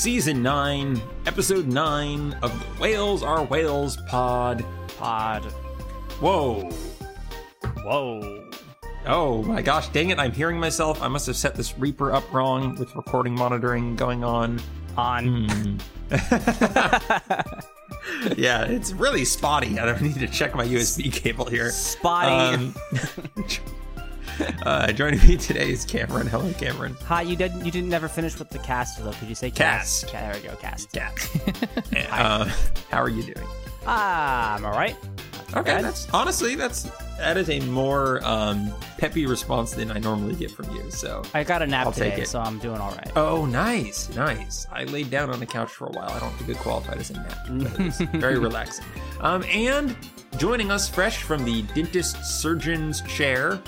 season 9, episode 9 of the Whales Are Whales pod. Pod. Whoa. Whoa. Oh my gosh, dang it, I'm hearing myself. I must have set this Reaper up wrong with recording monitoring going on. On. Hmm. yeah, it's really spotty. I don't need to check my USB cable here. Spotty. Um, uh, joining me today is Cameron. Hello, Cameron. Hi, you didn't you didn't never finish with the cast though. Could you say Cast. cast? Ca- there we go, cast. Cast. uh, how are you doing? Ah, I'm alright. Okay, Bad. that's honestly that's that is a more um, peppy response than I normally get from you. So, I got a nap I'll today, so I'm doing alright. oh, nice, nice. I laid down on the couch for a while. I don't think it qualified as a nap. very relaxing. Um, and joining us fresh from the dentist surgeon's chair,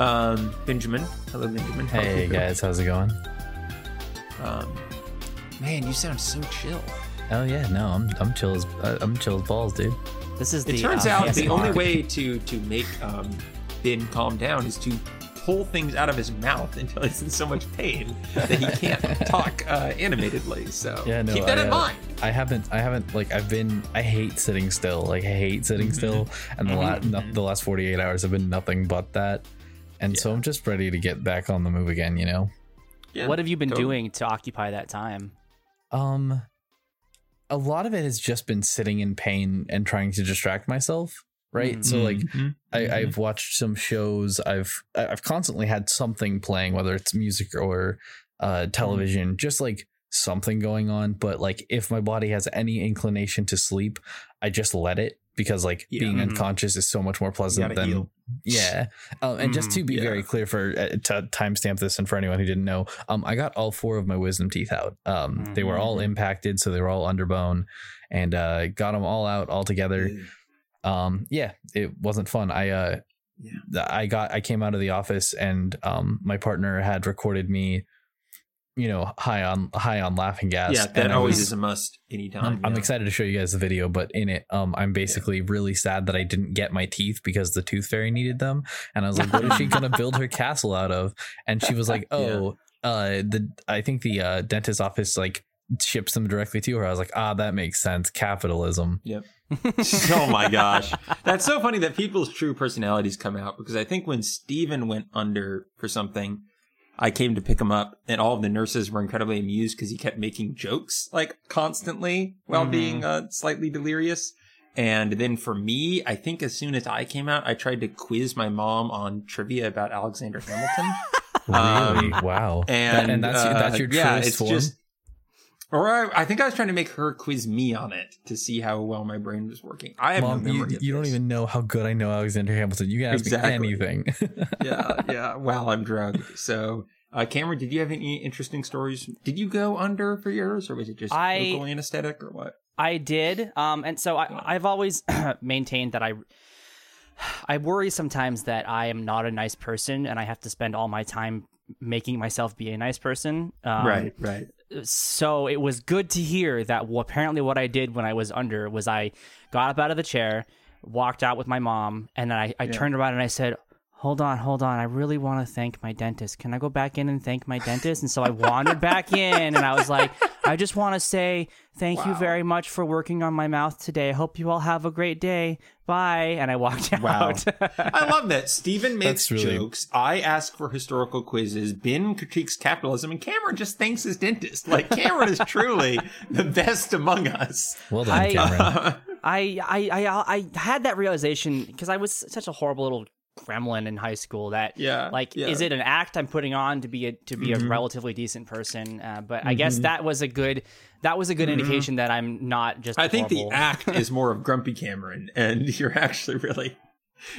um, Benjamin. Hello, Benjamin. How Hey you guys, how's it going? Um, man, you sound so chill. Oh yeah, no, I'm I'm chill as I'm chill as balls, dude. This is It the turns uh, out the only way to to make um, Ben calm down is to pull things out of his mouth until he's in so much pain that he can't talk uh, animatedly. So Yeah, no, keep that I, in uh, mind. I haven't I haven't like I've been I hate sitting still. Like I hate sitting Mm-hmm. still, and the la- no, the last 48 hours have been nothing but that. And so I'm just ready to get back on the move again. You know. Yeah, What have you been totally. doing to occupy that time? Um, a lot of it has just been sitting in pain and trying to distract myself. Right. So like Mhm. I, I've watched some shows. I've I- I've constantly had something playing, whether it's music or uh, television, just like something going on. But like, if my body has any inclination to sleep, I just let it because like Yeah. being Mhm. unconscious is so much more pleasant than heal. yeah. Um, and just to be Mhm. very clear for uh, to timestamp this and for anyone who didn't know, um, I got all four of my wisdom teeth out. Um, they were all Mhm. impacted, so they were all underbone, and uh, got them all out all together um yeah it wasn't fun i uh Yeah. i got i came out of the office and um my partner had recorded me you know high on high on laughing gas yeah, that and always was- is a must anytime. I'm, I'm excited to show you guys the video, but in it, um, I'm basically really sad that I didn't get my teeth because the tooth fairy needed them, and I was like, "What is she gonna build her castle out of?" And she was like, "Oh, uh, the I think the uh, dentist office like ships them directly to her." I was like, "Ah, that makes sense, capitalism." Yep. oh my gosh. That's so funny that people's true personalities come out because I think when Stephen went under for something, I came to pick him up and all of the nurses were incredibly amused because he kept making jokes like constantly while Mhm. being uh, slightly delirious. And then for me, I think as soon as I came out, I tried to quiz my mom on trivia about Alexander Hamilton. Really? Um, wow. and, and that's uh, that's your truest yeah, it's form. just or I, I think I was trying to make her quiz me on it to see how well my brain was working. I have Mom, no you, memory. of you don't this. even know how good I know Alexander Hamilton. You can ask Exactly. me anything. yeah, yeah. While I'm drugged. So, uh, Cameron, did you have any interesting stories? Did you go under for yours, or was it just I- local anesthetic, or what? I did. Um, and so I, I've always maintained that I, I worry sometimes that I am not a nice person, and I have to spend all my time making myself be a nice person. Um, right, right. So it was good to hear that. Well, apparently, what I did when I was under was I got up out of the chair, walked out with my mom, and then I, I Yeah. turned around and I said. Hold on, hold on. I really want to thank my dentist. Can I go back in and thank my dentist? And so I wandered back in and I was like, I just want to say thank you very much for working on my mouth today. I hope you all have a great day. Bye. And I walked out. Wow. I love that. Stephen makes really- jokes. I ask for historical quizzes. Ben critiques capitalism, and Cameron just thanks his dentist. Like Cameron is truly the best among us. well done, I- Cameron. I, I, I, I had that realization because I was such a horrible little gremlin in high school that Yeah, like yeah. is it an act i'm putting on to be a to be a Mhm. relatively decent person uh, but i guess that was a good that was a good indication that i'm not just I think the act is more of grumpy Cameron, and you're actually really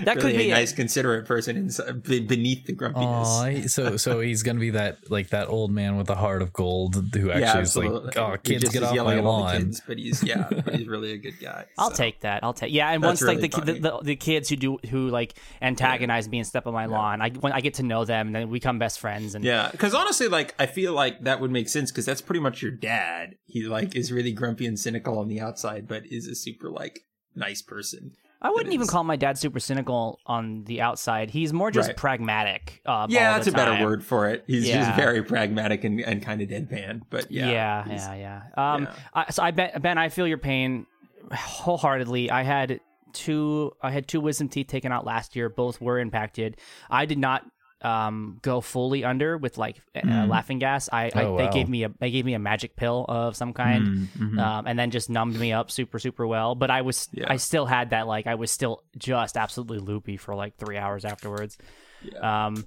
that really could be a it. nice, considerate person inside, beneath the grumpiness. Aw, so so he's gonna be that like that old man with a heart of gold who yeah, actually is like, oh, He kids get off yelling my at all the lawn. kids, but he's yeah, but he's really a good guy. I'll so. take that. I'll take. Yeah, and That's once like the, the, the the kids who do who like antagonize me and step on my lawn, I when I get to know them, and then we become best friends. And Yeah, because honestly, like I feel like that would make sense because that's pretty much your dad. He like is really grumpy and cynical on the outside, but is a super like nice person I wouldn't even call my dad super cynical on the outside. He's more just Right. pragmatic. Um, Yeah, that's a better word for it. He's Yeah. just very pragmatic and, and kind of deadpan. But yeah, yeah, yeah, yeah. Um, yeah. I, so I bet Ben, I feel your pain wholeheartedly. I had two, I had two wisdom teeth taken out last year. Both were impacted. I did not um go fully under with like uh, Mm. laughing gas. I, I Oh, they wow. gave me a they gave me a magic pill of some kind. Mm, mhm. Um, and then just numbed me up super super well, but I was Yeah. I still had that like I was still just absolutely loopy for like three hours afterwards. Yeah. Um,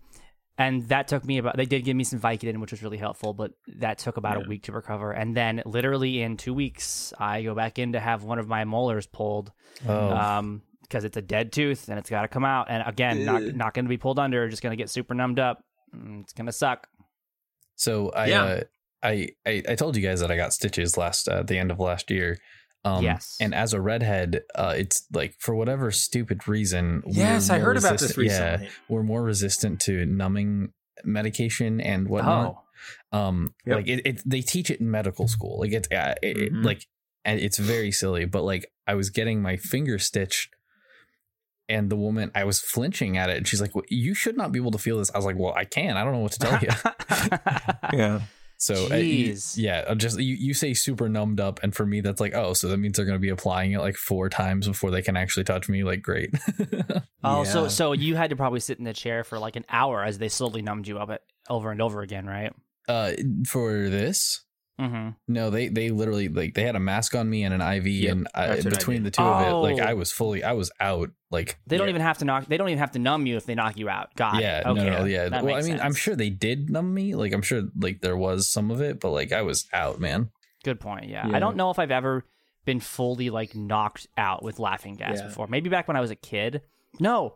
and that took me about. They did give me some Vicodin, which was really helpful, but that took about Yeah. a week to recover. And then, literally in two weeks, I go back in to have one of my molars pulled, Oh, um, because it's a dead tooth and it's got to come out. And again, not not going to be pulled under, just going to get super numbed up. Mm, It's going to suck. so I, Yeah. uh, I, I, I told you guys that I got stitches last uh, the end of last year. Um, Yes. And as a redhead, uh, it's like for whatever stupid reason. yes, I more heard about this recently. Yeah, we're more resistant to numbing medication and whatnot. Oh, um Yep. like it, it they teach it in medical school like it's uh, it, it- Mhm. like and it's very silly but like i was getting my finger stitched and the woman i was flinching at it and she's like well, you should not be able to feel this i was like well i can i don't know what to tell you Yeah. so uh, you- Jeez. yeah uh, just you, you say super numbed up and for me that's like oh so that means they're going to be applying it like four times before they can actually touch me like great oh, so Yeah. so you had to probably sit in the chair for like an hour as they slowly numbed you up over and over again, right? uh for this Mm-hmm. No, they they literally like they had a mask on me and an IV, Yep, and I, that's what I between did. the two of it, like Oh. I was fully, I was out. Like They don't yeah, even have to knock. They don't even have to numb you if they knock you out. Got yeah, it. Okay. no, no, yeah. That Well, I makes mean, I'm sure they did numb me. Like I'm sure, like there was some of it, but like I was out, man. Good point. Yeah. Yeah. I don't know if I've ever been fully like knocked out with laughing gas Yeah. before. Maybe back when I was a kid. No,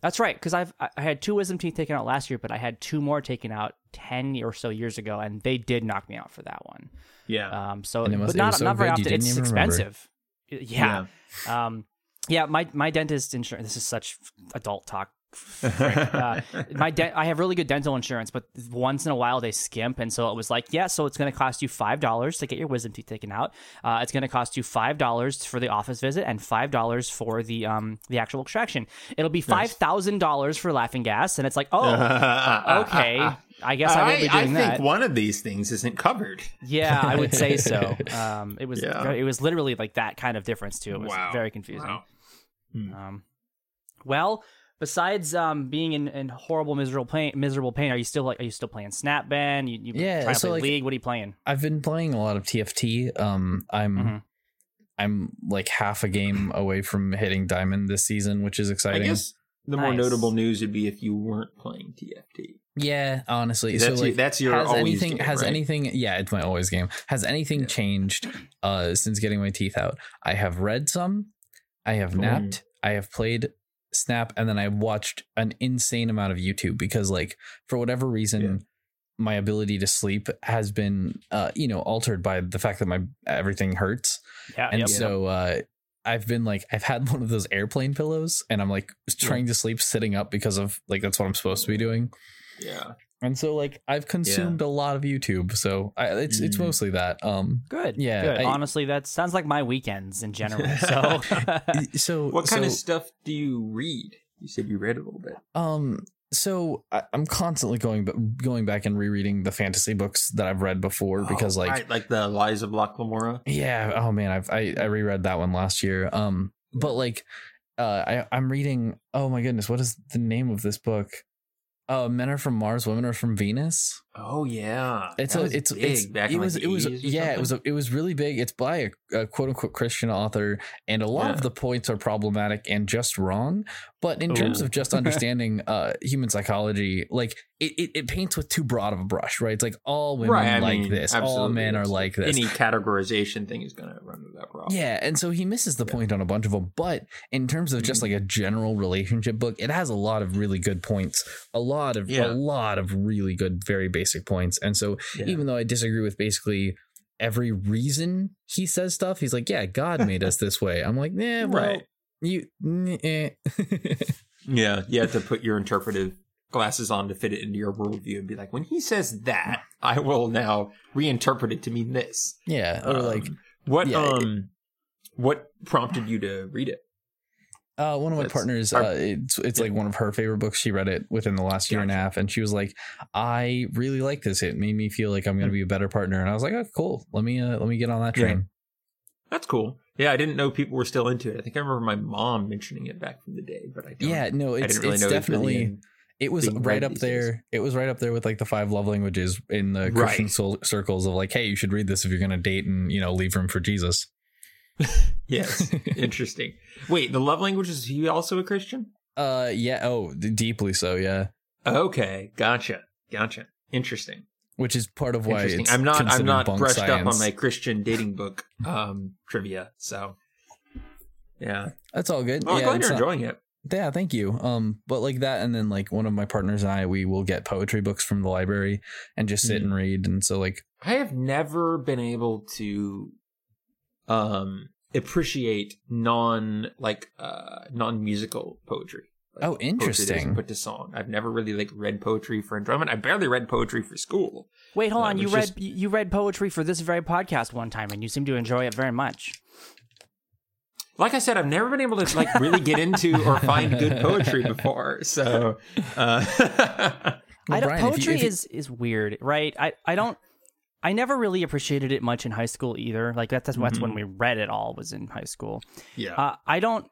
that's right. Because I've I I had two wisdom teeth taken out last year, but I had two more taken out ten or so years ago, and they did knock me out for that one. Yeah. Um. So, And it must- but it not was so not very good often. It's even remember. expensive. Yeah. Um. Yeah. My my dentist insurance. This is such adult talk. Uh, my de- I have really good dental insurance, but once in a while they skimp, and so it was like, yeah, so it's going to cost you five dollars to get your wisdom teeth taken out. Uh, it's going to cost you five dollars for the office visit and five dollars for the um the actual extraction. It'll be five thousand dollars for laughing gas, and it's like, oh, okay, I guess I will be doing that. I think that. one of these things isn't covered. Yeah, I would say so. Um, it was Yeah. it was literally like that kind of difference too. It was Wow. very confusing. Wow. Hmm. Um, well, besides um being in, in horrible miserable pain, miserable pain, are you still like are you still playing Snap Ben? You, you Yeah, trying to so, play like- League? What are you playing? I've been playing a lot of TFT. Um, I'm Mhm. I'm like half a game away from hitting diamond this season, which is I exciting. guess the more notable news would be if you weren't playing TFT. Yeah, honestly, That's, so your, like that's your has always anything game, has right? anything yeah it's my always game has anything changed uh since getting my teeth out i have read some i have Cool. napped i have played snap and then i watched an insane amount of youtube because like for whatever reason Yeah. my ability to sleep has been uh you know altered by the fact that my everything hurts Yeah, and yep. so uh I've been like I've had one of those airplane pillows and I'm like trying to sleep sitting up because of like that's what I'm supposed to be doing. Yeah. And so like I've consumed a lot of YouTube, so I, it's it's Mm. mostly that. Um, good. yeah, good. I- Honestly, that sounds like my weekends in general. So so What kind so, of stuff do you read? You said you read a little bit. um so I, I'm constantly going going back and rereading the fantasy books that I've read before because Oh, like right, like the Lies of Locke Lamora. yeah oh man I've I, I reread that one last year um but like uh I I'm reading oh my goodness what is the name of this book uh men are from Mars women are from Venus Oh yeah, it's That a it's big it's back it was like it was the 80s yeah it was a, it was really big it's by a, a quote unquote christian author and a lot Yeah. of the points are problematic and just wrong but in terms of just understanding uh human psychology like it, it, it paints with too broad of a brush right it's like all women Right, like mean, this all men are like this Any categorization thing is going to run into that problem. yeah, and so he misses the Yeah. point on a bunch of them. But in terms of just Mhm. like a general relationship book, it has a lot of really good points, a lot of Yeah. a lot of really good, very basic points. And so Yeah. even though I disagree with basically every reason he says stuff, he's like, "Yeah, God made us this way." I'm like, "Yeah, well, Right. you." eh." Yeah, you have to put your interpretive glasses on to fit it into your worldview and be like, when he says that, I will now reinterpret it to mean this. yeah, or like Um, what yeah, it- um what prompted you to read it? Uh, one of my That's- partners, our- uh, it's it's Yeah. like one of her favorite books. She read it within the last year and a half, and she was like, "I really like this. It made me feel like I'm going to be a better partner." And I was like, "Oh, cool. Let me uh, let me get on that Yeah. train." That's cool. Yeah, I didn't know people were still into it. I think I remember my mom mentioning it back from the day, but I don't. Yeah, no, it's really it's it definitely it was right up days. there. It was right up there with like the five love languages in the Christian Right. circles of like, hey, you should read this if you're going to date and you know leave room for Jesus. Yes, interesting. Wait, the love language is he also a Christian? Uh, yeah. Oh, d- deeply so. Yeah. Okay, gotcha, gotcha. Interesting. Which is part of why I'm not. I'm not brushed up on my Christian dating book um, trivia. So, yeah. That's all good. Well, I'm glad you're not- enjoying it. Yeah, thank you. Um, but like that, and then like one of my partners and I, we will get poetry books from the library and just sit Mhm. and read. And so like, I have never been able to um appreciate non like uh non musical poetry. Like, Oh, poetry interesting. Put to song. I've never really like read poetry for enjoyment. I barely read poetry for school. Wait, hold Uh, on. You read just- you read poetry for this very podcast one time, and you seem to enjoy it very much. Like I said, I've never been able to like really get into or find good poetry before. So uh Well, I don't, Bryan, if you- poetry if you- is is weird, right? I I don't. I never really appreciated it much in high school either. Like that's that's, that's when we read it all was in high school. yeah. Uh, I don't.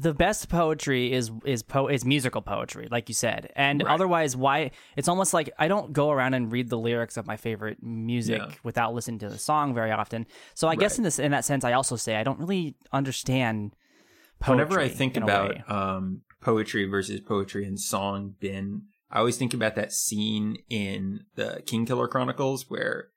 The best poetry is is po- is musical poetry, like you said, and Right. otherwise, why? It's almost like I don't go around and read the lyrics of my favorite music Yeah. without listening to the song very often. So I guess in this in that sense, I also say I don't really understand. Poetry Whenever I think in about um, poetry versus poetry and song bin, I always think about that scene in the King Killer Chronicles where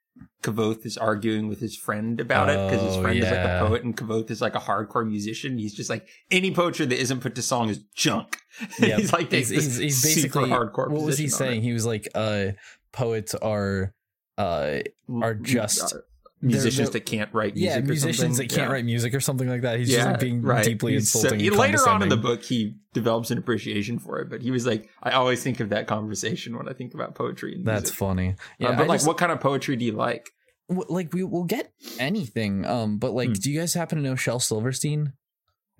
Kvothe is arguing with his friend about it because his Oh, friend is like a poet and Kvothe is like a hardcore musician. He's just like any poetry that isn't put to song is junk. Yeah, he's like he's, he's, he's basically hardcore. What was he saying? He was like, uh, poets are, uh, are just- musicians they're- that can't write yeah, music. or musicians something. that can't Yeah. write music or something like that. He's just like being right. deeply He's so- insulting. and later on in the book, he develops an appreciation for it, but he was like, I always think of that conversation when I think about poetry. And That's music. funny. Yeah, Uh, but I like, just- what kind of poetry do you like? w- like we will get anything. Um, but like, Hmm. do you guys happen to know Shel Silverstein?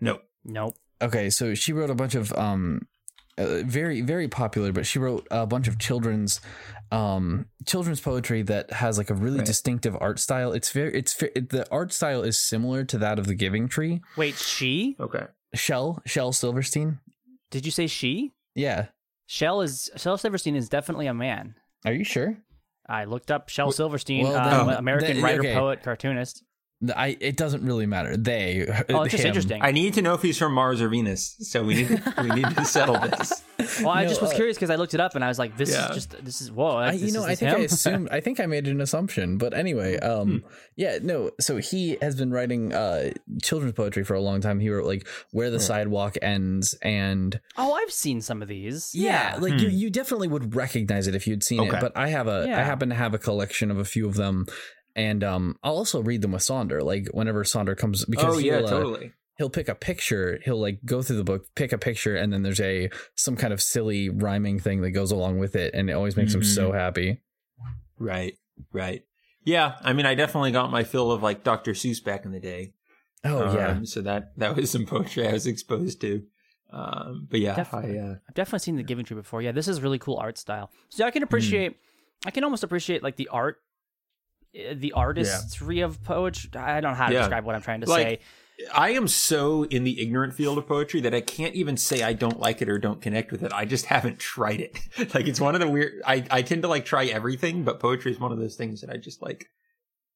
No. nope. Okay, so she wrote a bunch of um, uh, very very popular, but she wrote a bunch of children's um children's poetry that has like a really Right. distinctive art style. It's very it's ve- the art style is similar to that of the Giving Tree. Wait, she? Okay. Shel Shel Silverstein. Did you say she? Yeah. Shel is Shel Silverstein is definitely a man. Are you sure? I looked up Shel Silverstein, well, then- American then- writer, okay. poet, cartoonist. I it doesn't really matter. They Oh, it's just interesting. I need to know if he's from Mars or Venus, so we need we need to settle this. well, I No, just was uh, curious because I looked it up and I was like, this Yeah. is just this is whoa. I, you know, is I think I him? assumed. I think I made an assumption, but anyway, um, yeah, no. So he has been writing uh children's poetry for a long time. He wrote like "Where the Sidewalk Ends" and oh, I've seen some of these. yeah, like you, Hmm. you definitely would recognize it if you'd seen Okay. it. But I have a, I Yeah. happen to have a collection of a few of them, and um, I'll also read them with Sonder. Like whenever Sonder comes, because oh yeah, he'll, uh, totally. he'll pick a picture he'll like go through the book pick a picture and then there's a some kind of silly rhyming thing that goes along with it and it always makes him Mm-hmm. so happy Right, right. Yeah, I mean, I definitely got my fill of like Dr. Seuss back in the day. oh yeah Um, so that that was some poetry I was exposed to. Um, but yeah, Definitely. I uh, I've definitely seen the Giving Tree before. Yeah, this is really cool art style. So I can appreciate, I can almost appreciate like the art, the artistry of poetry. I don't know how to Yeah. describe what I'm trying to Like, say. I am so in the ignorant field of poetry that I can't even say I don't like it or don't connect with it. I just haven't tried it. like it's one of the weird. I I tend to like try everything, but poetry is one of those things that I just like.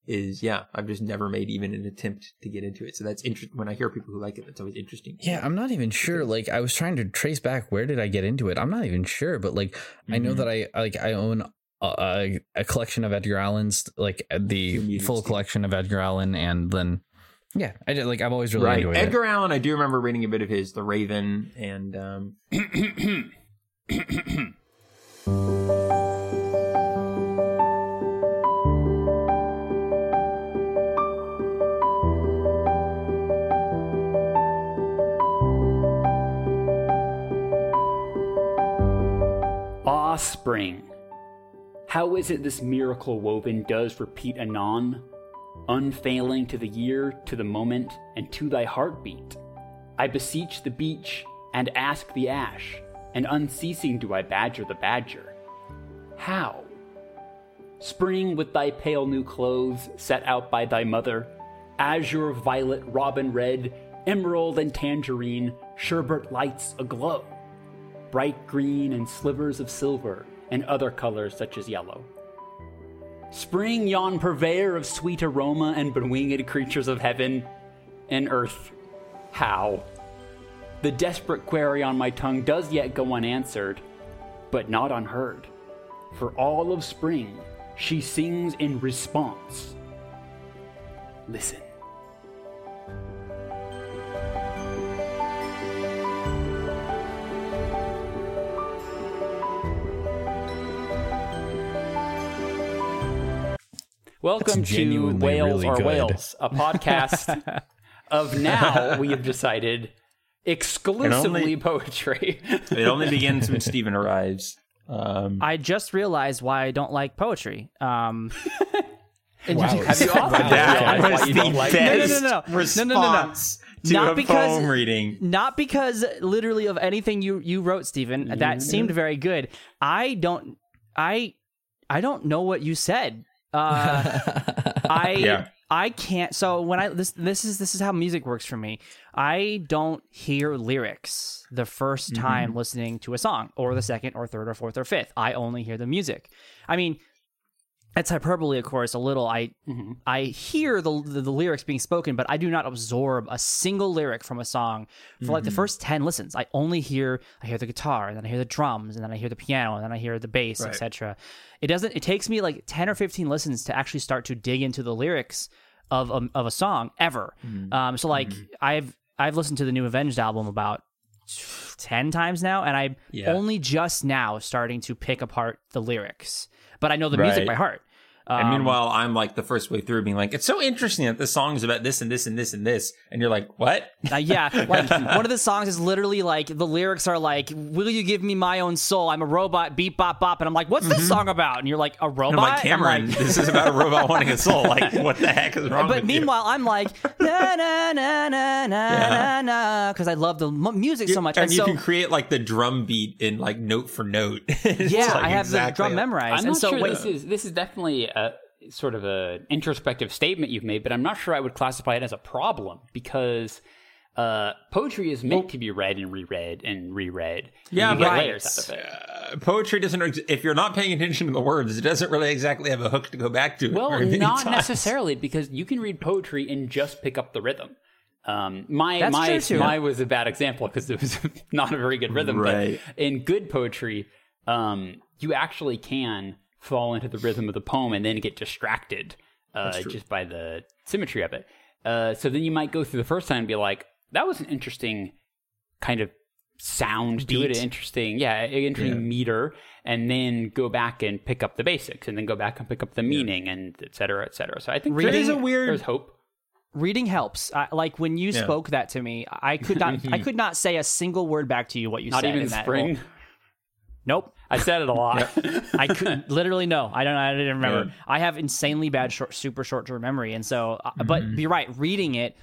Is yeah, I've just never made even an attempt to get into it. So that's interesting. When I hear people who like it, that's always interesting. yeah i'm not even sure like i was trying to trace back where did i get into it i'm not even sure but like i know Mhm. that i like i own a, a, a collection of edgar allan's like the muted full Steve. collection of edgar allen and then yeah i did like i've always really right. enjoyed Edgar Allan, I do remember reading a bit of his, The Raven, and um, Ah, spring. How is it this miracle woven does repeat anon, unfailing to the year, to the moment, and to thy heartbeat? I beseech the beech and ask the ash, and unceasing do I badger the badger. How? Spring with thy pale new clothes set out by thy mother, azure, violet, robin red, emerald, and tangerine, sherbet lights aglow, bright green and slivers of silver, and other colors such as yellow. Spring, yon purveyor of sweet aroma and bewinged creatures of heaven and earth. How? The desperate query on my tongue does yet go unanswered, but not unheard. For all of spring, she sings in response. Listen. Welcome to genuinely Whales really Are good. Whales, a podcast of now we have decided exclusively only- poetry. It only begins when Stephen arrives. Um, I just realized why I don't like poetry. Um, and Wow. Have you often that realized why was you the don't like No, no, best no, no. No, no, no, no. response to Not a because- poem reading. not because literally of anything you you wrote, Stephen. That seemed very good. I don't. I I don't know what you said. Uh, I Yeah. I can't. So when I this this is this is how music works for me. I don't hear lyrics the 1st Mm-hmm. time listening to a song, or the second, or third, or fourth, or fifth. I only hear the music. I mean, it's hyperbole, of course, a little. I mm-hmm. I hear the, the the lyrics being spoken, but I do not absorb a single lyric from a song for like the mm-hmm. first ten listens. I only hear I hear the guitar, and then I hear the drums, and then I hear the piano, and then I hear the bass, Right. etc. It doesn't. It takes me like ten or fifteen listens to actually start to dig into the lyrics of a, of a song ever. Mm-hmm. Um, so like I've I've listened to the new Avenged album about ten times now, and I'm Yeah. only just now starting to pick apart the lyrics. But I know the music by heart. And Um, meanwhile, I'm like the first way through being like, it's so interesting that this song is about this and this and this and this. And you're like, what? Uh, yeah, like one of the songs is literally like the lyrics are like, "Will you give me my own soul? I'm a robot, beep bop bop," and I'm like, "What's this song about?" And you're like, "A robot." And I'm like, I'm like- this is about a robot wanting a soul. Like, what the heck is wrong but with you? meanwhile, I'm like, na na na na na Yeah. na na, because I love the mu- music so much, and, and, you so can create like the drum beat in like note for note. Yeah, like, I have the drum like- memorized, I'm and not so sure when- this is this is definitely a sort of a introspective statement you've made, but I'm not sure I would classify it as a problem because uh, poetry is meant to be read and reread and reread. Yeah, and you get but- layers out of it. Uh, poetry doesn't. If you're not paying attention to the words, it doesn't really exactly have a hook to go back to. Well, not times. necessarily because you can read poetry and just pick up the rhythm. Um, my That's my true, my was a bad example because it was not a very good rhythm. Right. But in good poetry, um, you actually can fall into the rhythm of the poem and then get distracted uh, just by the symmetry of it. Uh, so then you might go through the first time and be like, "That was an interesting kind of sound to it, Beat. an interesting, yeah, interesting meter." And then go back and pick up the basics, and then go back and pick up the meaning, and et cetera, et cetera. So I think Reading- there It is a weird- There's hope. reading helps. I, like when you Yeah. spoke that to me, I could not, I could not say a single word back to you what you Not said. even in that spring. Whole- Nope. I said it a lot. I could literally no. I don't. I didn't remember. Yeah. I have insanely bad, short, super short term memory, and so. uh But Mm-hmm. you're right. Reading it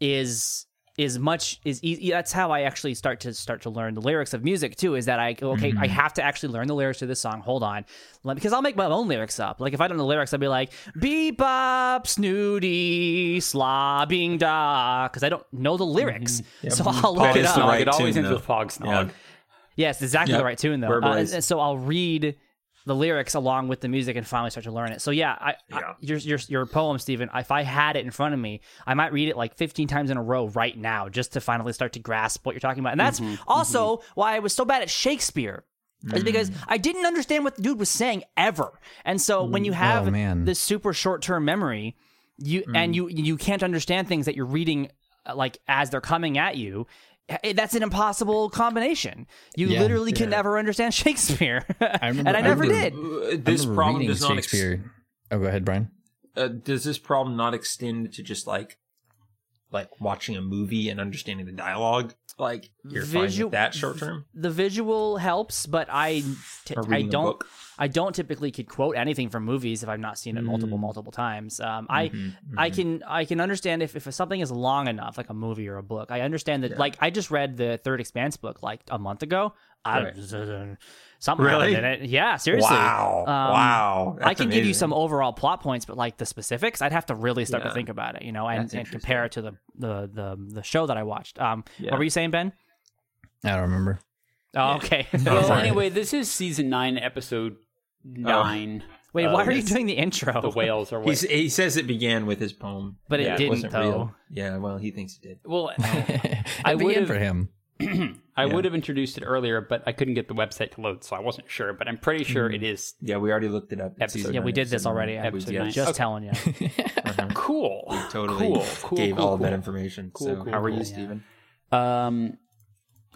is is much is easy. That's how I actually start to start to learn the lyrics of music too. Is that I okay? Mm-hmm. I have to actually learn the lyrics to this song. Hold on, Let- because I'll make my own lyrics up. Like if I don't know the lyrics, I'll be like bebop, snooty, slobbing da, because I don't know the lyrics. So I'll look it up. the Snog. right it always tune, ends with fog snog. Yeah. Yes, exactly Yep. the right tune though. Uh, and, and so I'll read the lyrics along with the music and finally start to learn it. So yeah, I, I your, your your poem, Stephen. If I had it in front of me, I might read it like 15 times in a row right now just to finally start to grasp what you're talking about. And that's Mm-hmm, also why I was so bad at Shakespeare. Is because Mm. I didn't understand what the dude was saying ever. And so when you have Oh, man. this super short term memory, you Mm. and you you can't understand things that you're reading uh, like as they're coming at you. Eh, That's an impossible combination. You Yeah. literally can never understand Shakespeare, remember- and I I never remember- did. Uh, this problem reading does not ex- Shakespeare. oh, go ahead, Bryan. uh, does this problem not extend to just like like watching a movie and understanding the dialogue like you're Visual- that short term. The visual helps, but I t- I don't. I don't typically could quote anything from movies if I've not seen it multiple Mm. multiple times. Um, I Mm-hmm, I can I can understand if, if something is long enough, like a movie or a book. I understand that. Yeah. Like I just read the Third Expanse book like a month ago. I, something Really? in it. Yeah, seriously. Wow! Um, wow! I That's can give you some overall plot points, but like the specifics, I'd have to really start to think about it, you know, and, and compare it to the, the the the show that I watched. Um, Yeah. what were you saying, Ben? I don't remember. Oh, okay. Well, sorry. anyway, this is season nine, episode nine. Wait, uh, why are you doing the intro? the whales or what? He's, he says it began with his poem, But it Yeah, it didn't wasn't though. real. Yeah, well, he thinks it did. well, I I began would've- for him. I Yeah. would have introduced it earlier, but I couldn't get the website to load, so I wasn't sure. But I'm pretty sure it is Yeah, we already looked it up. Episode- season Yeah, we did this episode already. nine. I'm We Episode did. nine. just Okay. telling you. Uh-huh. cool. We totally cool, cool, gave cool, all of that cool. information. Cool, so, cool, how are you, cool. Stephen? Um,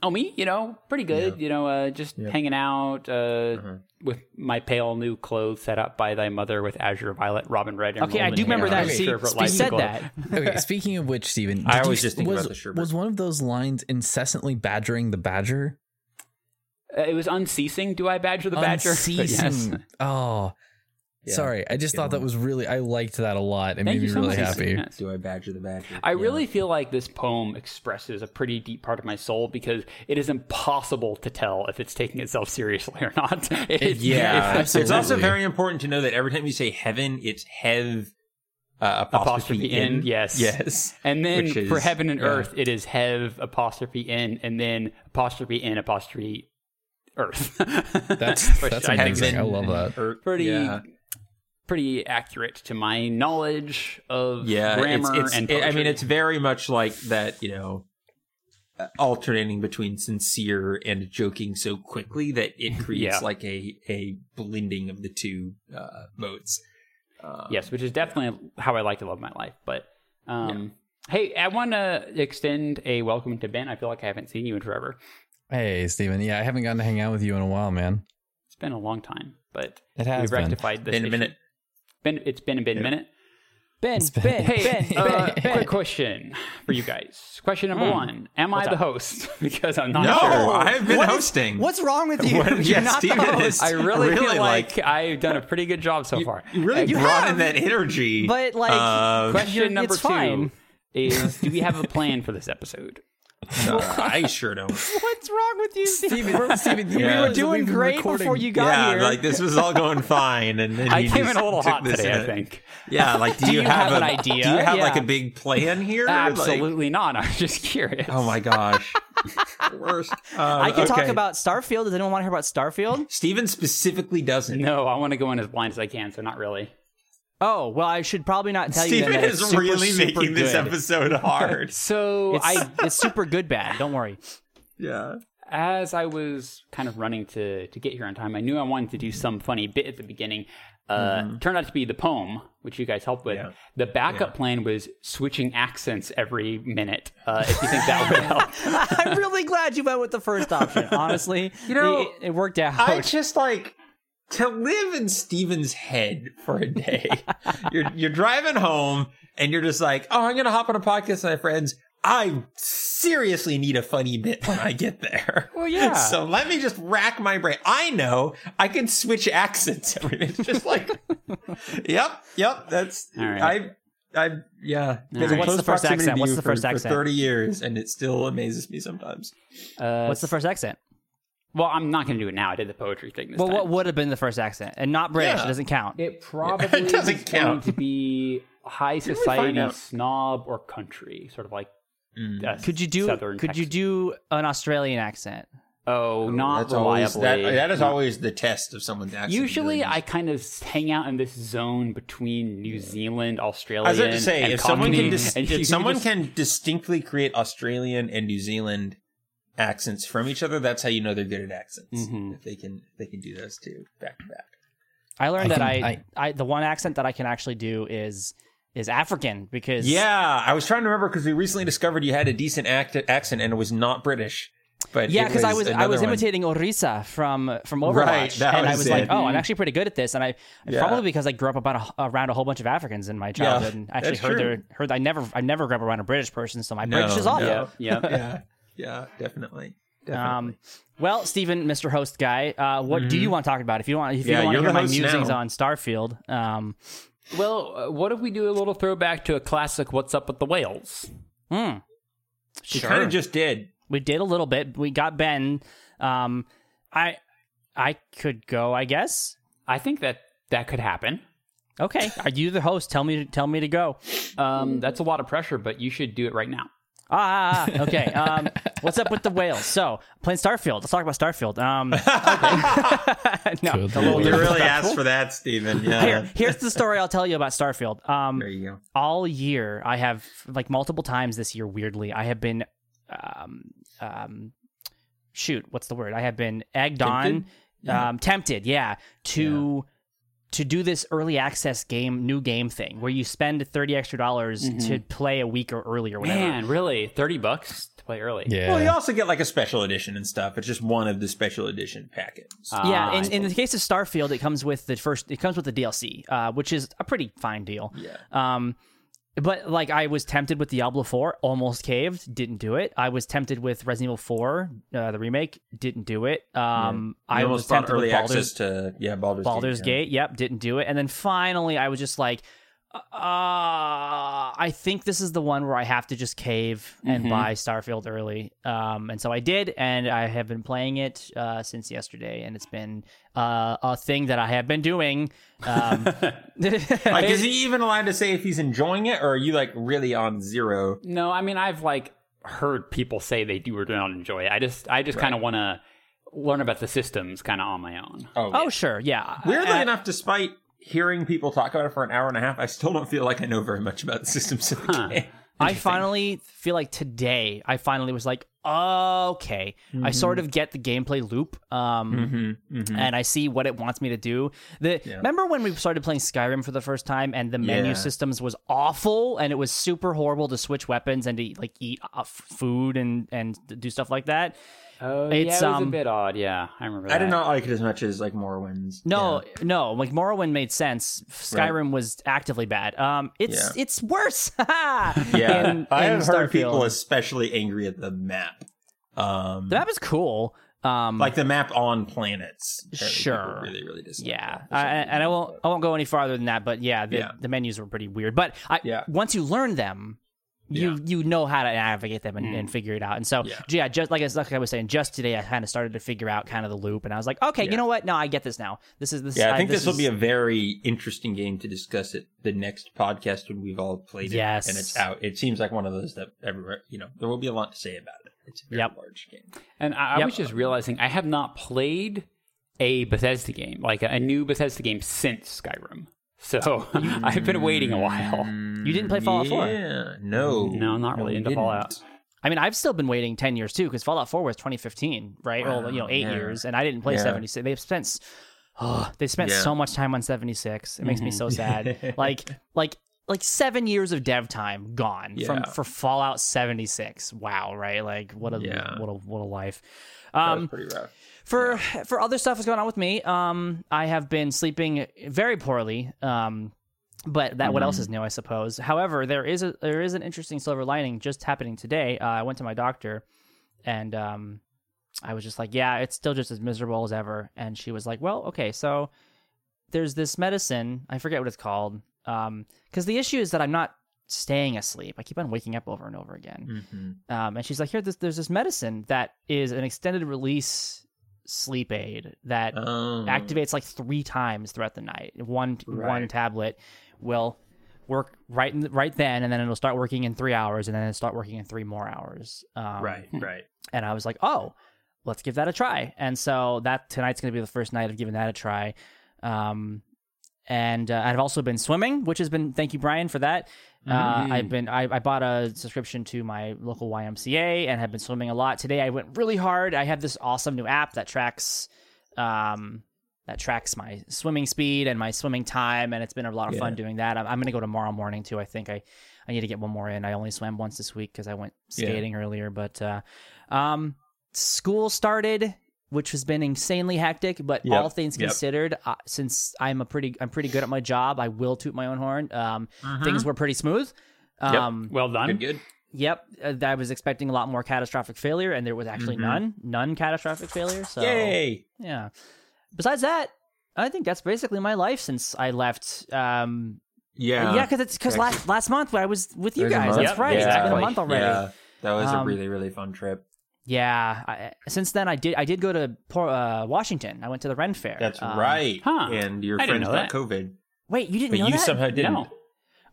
oh me, you know, pretty good. Yeah. You know, uh, just Yeah. hanging out uh, Uh-huh. with my pale new clothes set up by thy mother with azure violet, robin red. And Okay, I do remember hair. that. I'm See, sure if it you lights the said that. Okay, speaking of which, Stephen, I always you- just think was, about the sherbet. Was one of those lines incessantly badgering the badger? Uh, it was unceasing. Do I badger the badger? But yes. Unceasing. Oh, Yeah. sorry. I just Good thought that was really. I liked that a lot. It Thank made me so really much. happy. Yes. Do I badger the badger? I Yeah. really feel like this poem expresses a pretty deep part of my soul because it is impossible to tell if it's taking itself seriously or not. It's, Yeah, it's- it's also very important to know that every time you say heaven, it's hev uh, apostrophe apostrophe in, in. yes, Yes, And then Which for heaven and yeah. earth, it is hev apostrophe in, and then apostrophe in apostrophe earth. That's Which that's I amazing. is I love that. Earth- pretty Yeah, pretty accurate to my knowledge of yeah. grammar it's, it's, and it- poetry. I mean, it's very much like that. You know, uh, alternating between sincere and joking so quickly that it creates Yeah. like a a blending of the two uh, modes. Um, yes, which is definitely how I like to live my life. But um, hey, I want to extend a welcome to Ben. I feel like I haven't seen you in forever. Hey, Stephen. Yeah, I haven't gotten to hang out with you in a while, man. It's been a long time, but It has we've been. rectified this. Been a minute. Been it's been a bit a minute. Ben, been- Ben, Hey, Ben, uh, Ben, quick question for you guys. Question number Hmm. one: Am I What's the up? host? because I'm not No, sure. I've been What is- hosting. What's wrong with you? What- You're yeah, not the Stephen is- I really, Really, feel like, like- I've done a pretty good job so far. You really You brought have. in that energy. But, like, uh, Question number two fine. is: Do we have a plan for this episode? No, I sure don't. What's wrong with you, Stephen, Stephen, you Yeah. We were doing we've great recording- before you got yeah, here. like this was all going fine, and then I you came in just a little took hot this today. in I a- think. Yeah, like do, Do you, you have a, an idea? Do you have like a big plan here? Like- Absolutely not. I'm just curious. oh my gosh. Worst. Um, I can talk about Starfield. Does anyone want to hear about Starfield? Stephen specifically doesn't. No, I want to go in as blind as I can, so not really. Oh, well, I should probably not tell you that. Stephen then that is it's super, really super making this good. episode hard. So It's, I, it's super good bad. Don't worry. yeah. as I was kind of running to to get here on time, I knew I wanted to do some funny bit at the beginning. Uh, Turned out to be the poem, which you guys helped with. Yeah. The backup plan was switching accents every minute. Uh, if you think that would help, I'm really glad you went with the first option. Honestly, You know, it, it worked out. I just like to live in Stephen's head for a day. you're you're driving home and you're just like, oh, I'm gonna hop on a podcast with my friends. I seriously need a funny bit when I get there. Well, yeah. So let me just rack my brain. I know I can switch accents every minute. It's just like, yep, yep. That's All right. I, I, yeah. Been right. in What's the first accent? What's the for- first for accent? Thirty years, and it still amazes me sometimes. uh, What's the first accent? Well, I'm not going to do it now. I did the poetry thing this Well, time. what would have been the first accent? And not British. Yeah. It doesn't count. It probably It doesn't is going count. to be high society snob or country, sort of like. uh, Could you do? Southern could you do an Australian accent? Oh, not That's always reliably. that, that is Not- always the test of someone's accent. Usually, abilities. I kind of hang out in this zone between New Zealand, Australia, and I was about to say, and if someone can, dis- if someone just- can distinctly create Australian and New Zealand accents from each other, that's how you know they're good at accents. Mhm. If they can, they can do those two back to back. I learned I that can- I, I the one accent that I can actually do is is African because Yeah, I was trying to remember because we recently discovered you had a decent act- accent and it was not British. But Yeah, because I was I another was one. imitating Orisa from from Overwatch, Right, that and I was was it. like, oh, I'm actually pretty good at this, and I Yeah. probably because I grew up about a, around a whole bunch of Africans in my childhood, and actually heard true. their heard I never I never grew up around a British person, so my No, British is awful. no. yeah, yeah. Yeah. yeah, definitely. Definitely. Um, well, Stephen, Mr. Host guy, uh, what do you want to talk about? If you want, if you Mm-hmm. Want to hear my musings now. on Starfield, um, Well, uh, what if we do a little throwback to a classic "What's Up with the Whales"? hmm, you sure. kind of just did. we did a little bit. We got Ben. Um, I, I could go, I guess. I think that that could happen. Okay, are you the host? Tell me, tell me to go. Um, that's a lot of pressure, but you should do it right now. Ah, okay. Um, what's up with the whales? So playing Starfield. Let's talk about Starfield. Um, okay. no, Good lord. You really asked for that, Stephen. Yeah. Here, here's the story I'll tell you about Starfield. Um, there you go. all year I have like multiple times this year weirdly I have been um um shoot what's the word I have been egged Tempted? on um tempted yeah to to do this early access game new game thing where you spend 30 extra dollars to play a week or early or whatever Man, really, thirty bucks to play early. Yeah. Well, you also get like a special edition and stuff. It's just one of the special edition packets. yeah, Ah, in, in the case of Starfield, it comes with the first. It comes with the DLC, uh, which is a pretty fine deal. Yeah. Um, but like I was tempted with Diablo Four, almost caved, didn't do it. I was tempted with Resident Evil Four, uh, the remake, didn't do it. Um, I I was almost bought tempted early with Baldur's, access to yeah Baldur's, Baldur's Gate. Gate. Yep, didn't do it. And then finally, I was just like, uh, I think this is the one where I have to just cave and Mm-hmm. buy Starfield early. Um, and so I did, and I have been playing it uh, since yesterday, and it's been uh, a thing that I have been doing. Um, Like, is he even allowed to say if he's enjoying it, or are you like really on zero? No, I mean I've like heard people say they do or do not enjoy it. I just I just kind of want to learn about the systems kind of on my own. Oh, oh, sure, yeah. weirdly Uh, enough, despite hearing people talk about it for an hour and a half, I still don't feel like I know very much about the systems the Huh. game. I finally feel like today I finally was like, okay, I sort Mm-hmm. of get the gameplay loop, um, and I see what it wants me to do. The remember when we started playing Skyrim for the first time, and the menu Yeah. systems was awful, and it was super horrible to switch weapons and to like eat uh, food and and do stuff like that. Oh, It's, yeah, it was a um, bit odd. Yeah, I remember. That. I did not like it as much as like Morrowind's. No, Yeah. no, like Morrowind made sense. Skyrim was actively bad. Um, it's Yeah. it's worse. Yeah, in- I in have heard people especially angry at the map. Um, The map is cool. Um, like the map on planets. Sure. really, really dislike Yeah, I, and I won't. I won't go any farther than that. But yeah, the, Yeah. the menus were pretty weird. But I, Yeah. once you learn them, you Yeah. Mm. you know how to navigate them and, and figure it out. And so Yeah. yeah, just like I, like I was saying, just today I kind of started to figure out kind of the loop, and I was like, okay, you know what? No, I get this now. This is this. Yeah, I think this, will is- be a very interesting game to discuss at the next podcast when we've all played it Yes. and it's out. It seems like one of those that everywhere, you know, there will be a lot to say about it. It's a very Yep. large game. And I, I Yep. was just realizing I have not played a Bethesda game, like a, a new Bethesda game since Skyrim. So I've been waiting a while. You didn't play Fallout 4? Yeah, no, No, I'm not really we into didn't. Fallout. I mean, I've still been waiting ten years too because Fallout Four was 2015, right? or you know, eight yeah. years, and I didn't play Yeah. 76. They've spent. Oh, they spent Yeah. Mm-hmm. so much time on 76. It makes me so sad. like, like, like seven years of dev time gone from for Fallout 76. Wow, right? Like, what a Yeah. what a what a life. That Um, was pretty rough. for for other stuff that's going on with me, um, I have been sleeping very poorly. Um, but that what else Mm-hmm. is new, I suppose. However, there is a there is an interesting silver lining just happening today. Uh, I went to my doctor, and um, I was just like, yeah, it's still just as miserable as ever. And she was like, well, okay, so there's this medicine. I forget what it's called. Um, because the issue is that I'm not staying asleep. I keep on waking up over and over again. Mm-hmm. Um, and she's like, here, this, there's this medicine that is an extended release sleep aid that Um, activates like three times throughout the night. One one tablet will work right in, right then, and then it'll start working in three hours, and then it'll start working in three more hours. Um, right, right. And I was like, oh, let's give that a try. And so that tonight's going to be the first night of giving that a try. Um, and uh, I've also been swimming, which has been thank you, Bryan, for that. Uh, I've been I, I bought a subscription to my local YMCA and have been swimming a lot. Today I went really hard. I have this awesome new app that tracks um, that tracks my swimming speed and my swimming time, and it's been a lot of fun doing that. I'm, I'm going to go tomorrow morning too. I think I I need to get one more in. I only swam once this week because I went Yeah. skating earlier, but uh, um, school started. Which has been insanely hectic, but Yep, all things yep. considered, uh, since I'm a pretty, I'm pretty good at my job. I will toot my own horn. Um, Mm-hmm. Things were pretty smooth. Um, Well done. Good, good. Yep, uh, I was expecting a lot more catastrophic failure, and there was actually Mhm. none, none catastrophic failure. So Yay! yeah. Besides that, I think that's basically my life since I left. Um, Yeah, yeah, because it's because Correct. last last month I was with you It guys. That's Yep, right. It's been a month already. Yeah, that was a Um, really really fun trip. Yeah. I, since then, I did I did go to Por- uh, Washington. I went to the Ren Fair. That's Um, right. huh. And your I didn't friends got that. COVID, Wait, you didn't but know you that? somehow didn't. No.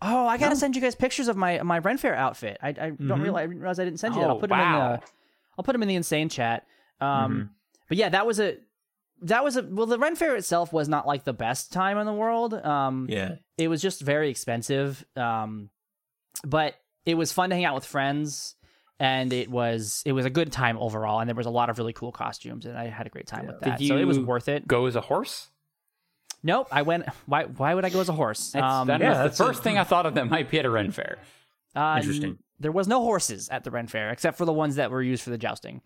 Oh, I gotta No? send you guys pictures of my my Ren Fair outfit. I, I don't Mhm. realize, I didn't realize I didn't send you that. I'll Oh, put them in the I'll put them in the insane chat. Um, Mm-hmm. but yeah, that was a that was a well. The Ren Fair itself was not like the best time in the world. Um, Yeah, it was just very expensive. Um, but it was fun to hang out with friends, and it was it was a good time overall. And there was a lot of really cool costumes, and I had a great time with that. Did so it was worth it. Go as a horse? Nope, I went. Why? Why would I go as a horse? That's, Um, that yeah, was that's the a- first thing I thought of that might be at a Ren Fair. Uh, Interesting. n- There was no horses at the Ren Fair except for the ones that were used for the jousting.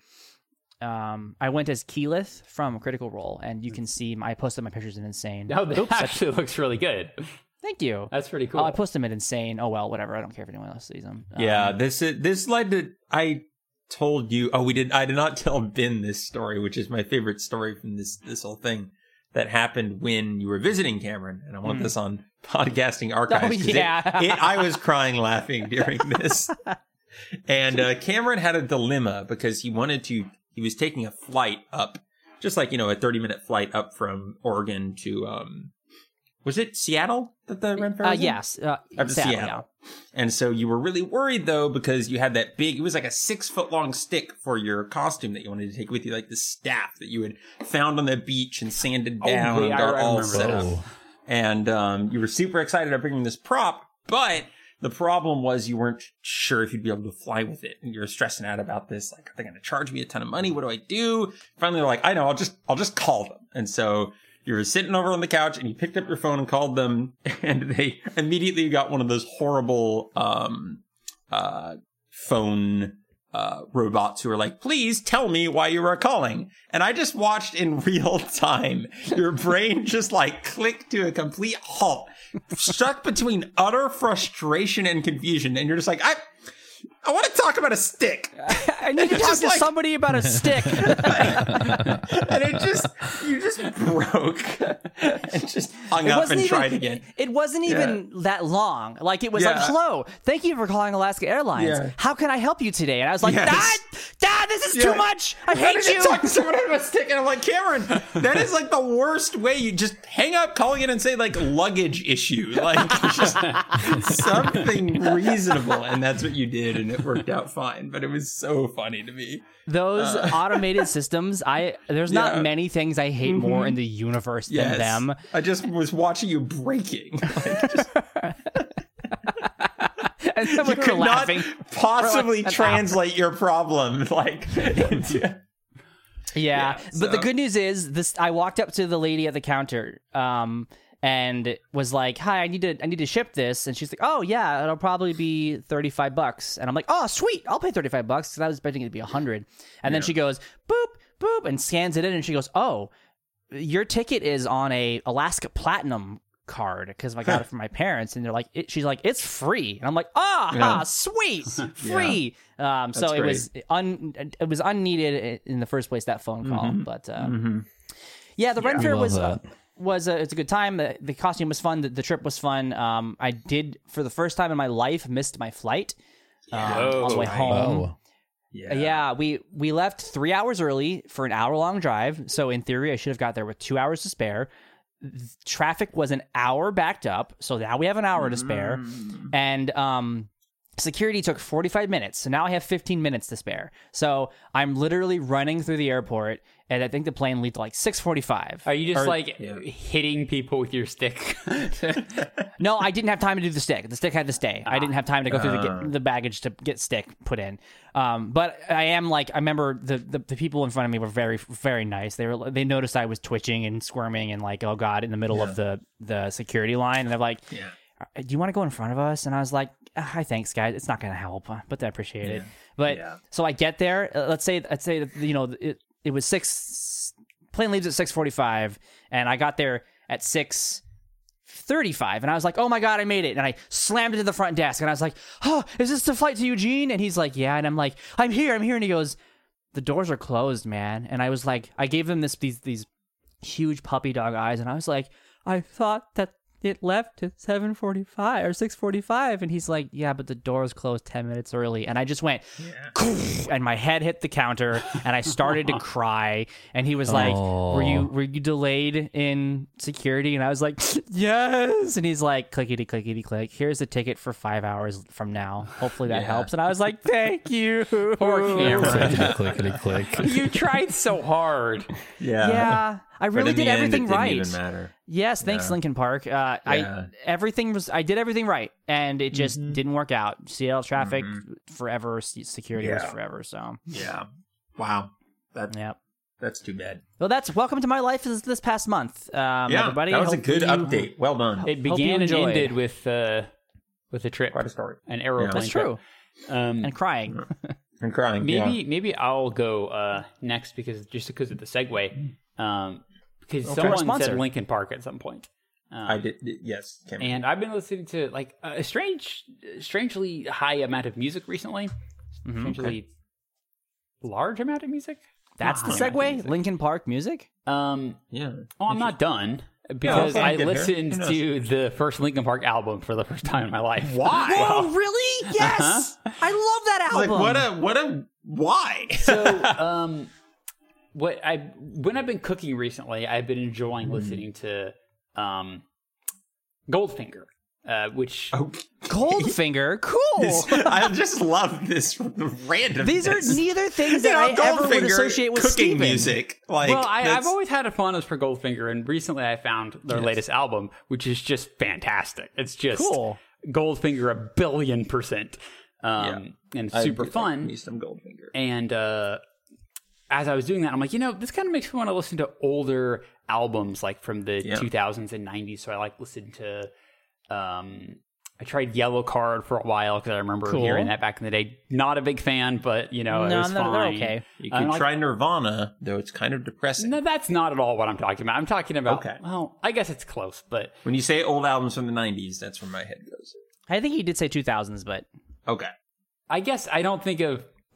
Um, I went as Keyleth from Critical Role, and you can see my, I posted my pictures in Insane. Oh, that Oops, I- actually looks really good. thank you. That's pretty cool. Oh, I posted them in Insane. Oh well, whatever. I don't care if anyone else sees them. Um, yeah. This is this led to I told you. Oh, we did. I did not tell Ben this story, which is my favorite story from this this whole thing that happened when you were visiting Cameron, and I want Mm. this on podcasting archives. Oh 'cause it- yeah. it, I was crying laughing during this. And uh, Cameron had a dilemma because he wanted to, he was taking a flight up, just like, you know, a 30 minute flight up from Oregon to, um, was it Seattle that the Ren Fair uh, was in? yes. Uh, Up to Seattle, Seattle. And so you were really worried though because you had that big, it was like a six foot long stick for your costume that you wanted to take with you, like the staff that you had found on the beach and sanded Oh, down wait, and I got all remember set that. up Oh, and um, you were super excited about bringing this prop, but the problem was you weren't sure if you'd be able to fly with it, and you were stressing out about this. Like, are they going to charge me a ton of money? What do I do? Finally, they're like, I know, I'll just, I'll just call them. And so you were sitting over on the couch, and you picked up your phone and called them, and they immediately got one of those horrible um, uh, phone uh, robots who are like, please tell me why you are calling. And I just watched in real time your brain just like click to a complete halt, stuck between utter frustration and confusion. And you're just like, I, I want to talk about a stick. I need to talk to like- somebody about a stick. and it just, you just broke and just hung It up and even, tried again. It, it wasn't even that long. Like it was like, "Hello, thank you for calling Alaska Airlines. Yeah. How can I help you today?" And I was like, Yes. "Dad, Dad, this is Yeah. too much. I I hate need to you." talk to someone about a stick, and I'm like, Cameron, that is like the worst way. You just hang up, calling it, and say like luggage issue, like just something reasonable, and that's what you did, and it worked out fine. But it was so funny to me. Those automated systems, I there's not Uh. Yeah. Mm-hmm. many things I hate more in the universe than them. I just was watching you breaking. Like, just, And then you were could not laughing. possibly an hour. translate your problem like into. Yeah, Yeah, but the good news is this. I walked up to the lady at the counter, um, and was like, "Hi, I need to, I need to ship this," and she's like, "Oh yeah, it'll probably be thirty five bucks," and I'm like, "Oh sweet, I'll pay thirty five bucks," because I was expecting it to be a hundred, and then she goes, "Boop boop," and scans it in, and she goes, "Oh, your ticket is on a Alaska Platinum." card because I got it from my parents. And they're like it, she's like it's free. And I'm like ah Yeah. ah, sweet free. Um so That's it was un it was unneeded in the first place that phone call Mm-hmm. but uh, yeah the Ren Fair love was uh, that. Was a, it's a good time the, the costume was fun the, the trip was fun um I did for the first time in my life missed my flight um, on the way home oh, Yeah. yeah, we we left three hours early for an hour long drive. So in theory, I should have got there with two hours to spare. Traffic was an hour backed up, so now we have an hour to spare, Mm. and um, security took forty five minutes. So now I have fifteen minutes to spare. So I'm literally running through the airport, and I think the plane leaves like six forty five. Are you just Or- like Yeah. hitting people with your stick? No, I didn't have time to do the stick. The stick had to stay. I didn't have time to go through the, Ah. the baggage to get stick put in. Um, but I am like I remember the, the the people in front of me were very very nice. They were they noticed I was twitching and squirming and like oh god in the middle of the the security line and they're like, Yeah. "Do you want to go in front of us?" And I was like, "Ah, "Hi, thanks guys. It's not going to help, but I appreciate it." But Yeah. so I get there. uh, Let's say let's say that, you know it it was six. Plane leaves at six forty five, and I got there at six 35 and i was like oh my god i made it and i slammed into the front desk and i was like oh is this the flight to eugene and he's like yeah and i'm like i'm here i'm here and he goes the doors are closed man and i was like i gave him this these these huge puppy dog eyes and i was like i thought that it left at 7.45 or 6.45 and he's like yeah but the doors closed 10 minutes early and i just went and my head hit the counter and i started to cry and he was like were you oh. were you delayed in security? And i was like yes. And he's like clickety clickety click. Here's a ticket for five hours from now. Hopefully that helps. And i was like thank you. Poor Cameron. clickety click. you tried so hard. Yeah. yeah. I really in the did end, everything it didn't right. Even matter. Yes, thanks, Yeah. Linkin Park. Uh, Yeah. I everything was I did everything right, and it just Mm-hmm. didn't work out. Seattle traffic forever, se- security was forever. So Yeah. Wow. That yeah. that's too bad. Well, that's welcome to my life this, this past month, um, yeah, everybody. that was a good you- update. Well done. It began and ended with uh, with a trip, Quite a story. an aeroplane. That's true, Um, and crying. And crying. maybe yeah. maybe I'll go uh, next because just because of the segue. Um, because Our someone sponsor. said Linkin Park at some point. Um, I did. Yes. Cameron. and I've been listening to like a strange, strangely high amount of music recently. Mm-hmm. Strangely large amount of music. That's the Not high amount of segue. Linkin Park music. Um, yeah. oh, I'm not done because okay, I listened to the first Linkin Park album for the first time in my life. Why? Oh, really? Yes, I love that Like album. what a what a why? so um what i when i've been cooking recently i've been enjoying listening to um goldfinger uh which oh, Goldfinger, cool. I just love this random. These are neither things that I ever would associate with cooking Stephen. music. Like well I, i've always had a fondness for goldfinger and recently i found their latest album which is just fantastic it's just Cool. goldfinger a billion percent um and I super prefer fun Me some Goldfinger. and uh as I was doing that, I'm like, you know, this kind of makes me want to listen to older albums, like from the Yeah. 2000s and 90s. So I like listened to, um, I tried Yellowcard for a while because I remember Cool. hearing that back in the day. Not a big fan, but you know, it was no, they're fine. okay. You I'm could like- try Nirvana, though it's kind of depressing. No, that's not at all what I'm talking about. I'm talking about. Okay. Well, I guess it's close, but When you say old albums from the '90s, that's where my head goes. I think he did say 2000s, but Okay. I guess I don't think of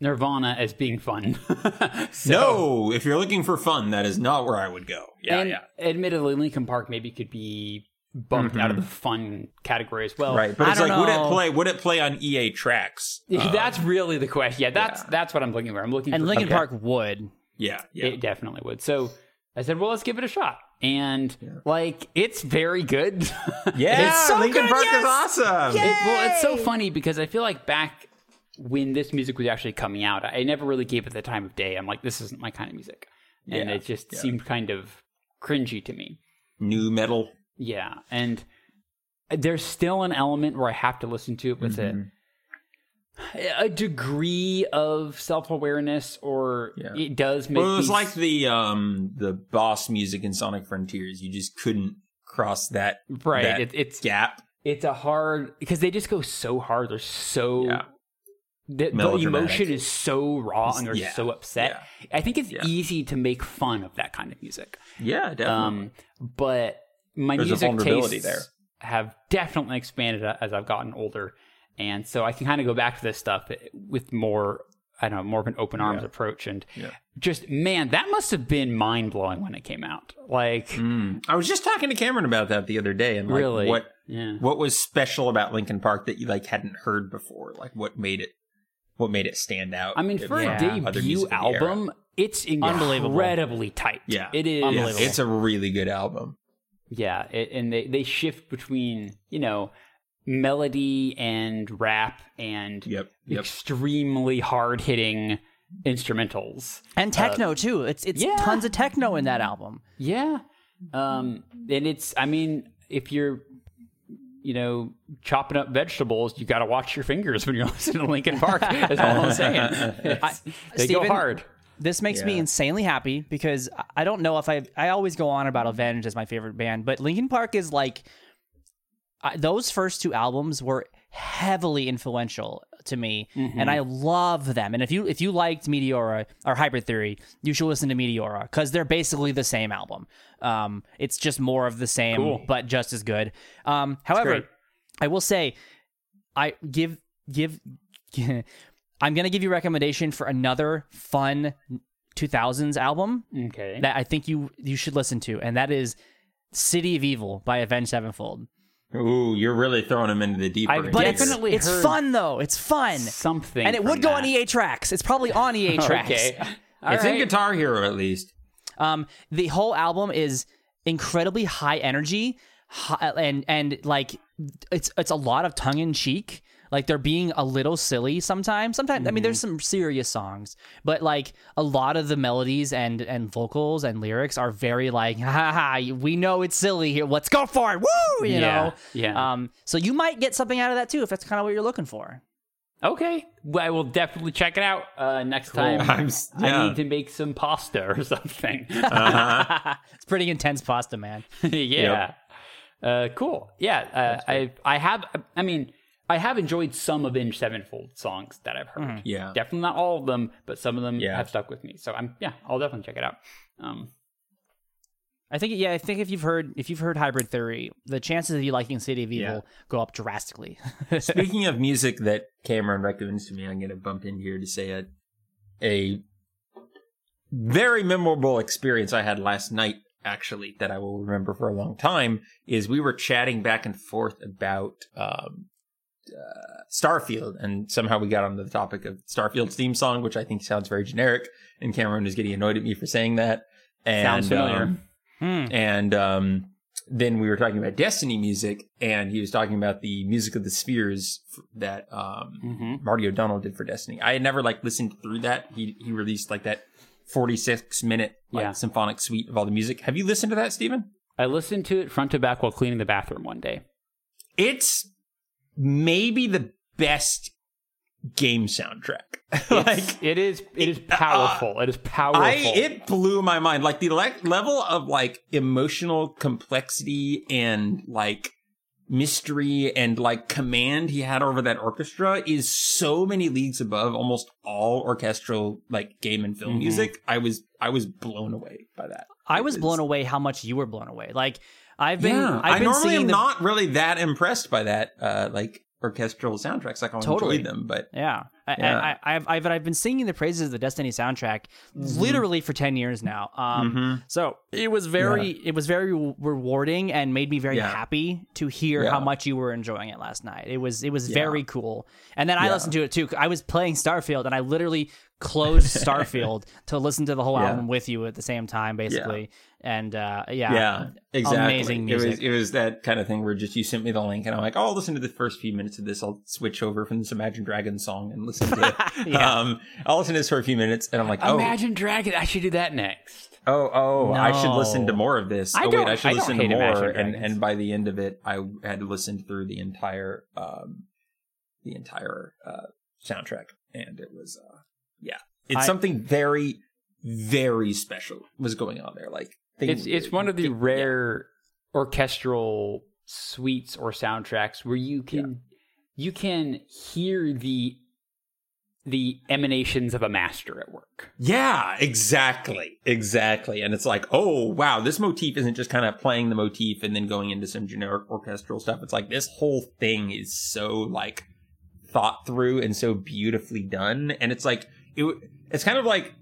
Nirvana as being fun. So- No, if you're looking for fun, that is not where I would go. Yeah, and yeah. admittedly, Linkin Park maybe could be bumped out of the fun category as well. Mm-hmm. Right, but I it's don't like, would it play? Would it play on EA Trax? Uh, that's really the question. Yeah, that's that's what I'm looking for. I'm looking and for Linkin Okay. Park would. yeah, yeah. It definitely would. So I said, well, let's give it a shot. And like, it's very good. yeah, It's so Linkin good, Park yes! is awesome. It- well, it's so funny because I feel like back when this music was actually coming out, I never really gave it the time of day. I'm like, this isn't my kind of music, and Yeah, it just yeah. seemed kind of cringy to me. Nu metal. Yeah, and there's still an element where I have to listen to it with Mm-hmm. a a degree of self awareness, or Yeah. it does make. Well, it was like the um the boss music in Sonic Frontiers. You just couldn't cross that right. that It, it's gap. it's a hard because they just go so hard. They're so. Yeah. The, the emotion is so raw and they're Yeah, so upset. I think it's yeah. easy to make fun of that kind of music. Yeah, definitely. Um, but my There's music tastes there. have definitely expanded as I've gotten older, and so I can kind of go back to this stuff with more, I don't know, more of an open arms Yeah. approach, and Yeah. just man, that must have been mind blowing when it came out. Like Mm. I was just talking to Cameron about that the other day, and like, really, what Yeah. what was special about Linkin Park that you like hadn't heard before? Like, what made it what made it stand out? I mean, for Yeah. a other debut music of the era? album, it's Unbelievable. incredibly tight. yeah, it is Unbelievable. it's a really good album. Yeah, it, and they they shift between you know melody and rap and Yep, yep. extremely hard hitting instrumentals. And techno too. It's it's yeah. tons of techno in that album. Yeah, um, and it's I mean if you're you know chopping up vegetables, you got to watch your fingers when you're listening to Linkin Park. That's all I'm saying. It's- they go hard. This makes me insanely happy because I- I don't know if I I always go on about Avenged as my favorite band, but Linkin Park is like I, those first two albums were heavily influential to me, and I love them. And if you if you liked Meteora or Hybrid Theory, you should listen to Meteora because they're basically the same album. Um, it's just more of the same, Cool. but just as good. Um, however. I will say, I give give. I'm gonna give you a recommendation for another fun 2000s album Okay. that I think you you should listen to, and that is "City of Evil" by Avenged Sevenfold. Ooh, you're really throwing him into the deep I end. But it's, Definitely it's heard fun though. It's fun, Something. and it would go that. on EA Trax. It's probably on EA Trax. Okay. it's in Guitar Hero at least. Um, the whole album is incredibly high energy, hi- and and like it's it's a lot of tongue in cheek. Like they're being a little silly sometimes. Sometimes I mean, there's some serious songs, but like a lot of the melodies and and vocals and lyrics are very like, ha ha, ha we know it's silly here. Let's go for it, woo! You Yeah, know, yeah. Um, so you might get something out of that too if that's kind of what you're looking for. Okay. Well, I will definitely check it out uh, next time. I'm s- I yeah. need to make some pasta or something. it's pretty intense pasta, man. yeah. Uh, cool. Yeah. Uh, I I have. I mean, I have enjoyed some of Avenged Sevenfold songs that I've heard. Yeah. Definitely not all of them, but some of them Yeah. have stuck with me. So I'm yeah, I'll definitely check it out. Um, I think yeah, I think if you've heard if you've heard Hybrid Theory, the chances of you liking City of Evil Yeah. go up drastically. Speaking of music that Cameron recommends to me, I'm going to bump in here to say a a very memorable experience I had last night. Actually, that I will remember for a long time is we were chatting back and forth about um, uh, Starfield, and somehow we got onto the topic of Starfield's theme song, which I think sounds very generic. And Cameron is getting annoyed at me for saying that. And, sounds familiar. um, Hmm. and um, then we were talking about Destiny music, and he was talking about the music of the spheres that um, Mhm. Marty O'Donnell did for Destiny. I had never like listened through that. He he released like that forty six minute like Yeah. symphonic suite of all the music. Have you listened to that, Stephen? I listened to it front to back while cleaning the bathroom one day. It's maybe the best game soundtrack. It's, like it is. It is powerful. it is powerful. I it blew my mind. Like the le- level of like emotional complexity and like mystery and like command he had over that orchestra is so many leagues above almost all orchestral like game and film Mhm. music. I was I was blown away by that. I It was blown away how much you were blown away. Like I've been Yeah, I've I been normally am the, not really that impressed by that uh like orchestral soundtracks. Like I Totally. enjoy them, but Yeah, Yeah. I, I, I've, I've, I've been singing the praises of the Destiny soundtrack literally for ten years now. Um, Mhm. so it was very, it was very rewarding and made me very Yeah. happy to hear Yeah. how much you were enjoying it last night. It was, it was Yeah. very cool. And then I Yeah. listened to it too. I was playing Starfield and I literally closed Starfield to listen to the whole Yeah. album with you at the same time, basically. And uh, yeah, yeah, exactly. amazing music. It was it was that kind of thing where just you sent me the link and I'm like, oh, I'll listen to the first few minutes of this. I'll switch over from this Imagine Dragons song and listen to it. Yeah. Um, I'll listen to this for a few minutes and I'm like, oh, Imagine Dragon. I should do that next. oh, oh, I should listen to more of this. I oh don't- wait, I should I listen to more. And and by the end of it, I had listened through the entire um the entire uh soundtrack, and it was uh yeah, it's I- something very very special was going on there. Like they- It's it's one of the yeah. rare orchestral suites or soundtracks where you can you can hear the the emanations of a master at work. Yeah, exactly. Exactly. And it's like, oh, wow, this motif isn't just kind of playing the motif and then going into some generic orchestral stuff. It's like this whole thing is so like thought through and so beautifully done. And it's like, it, it's kind of like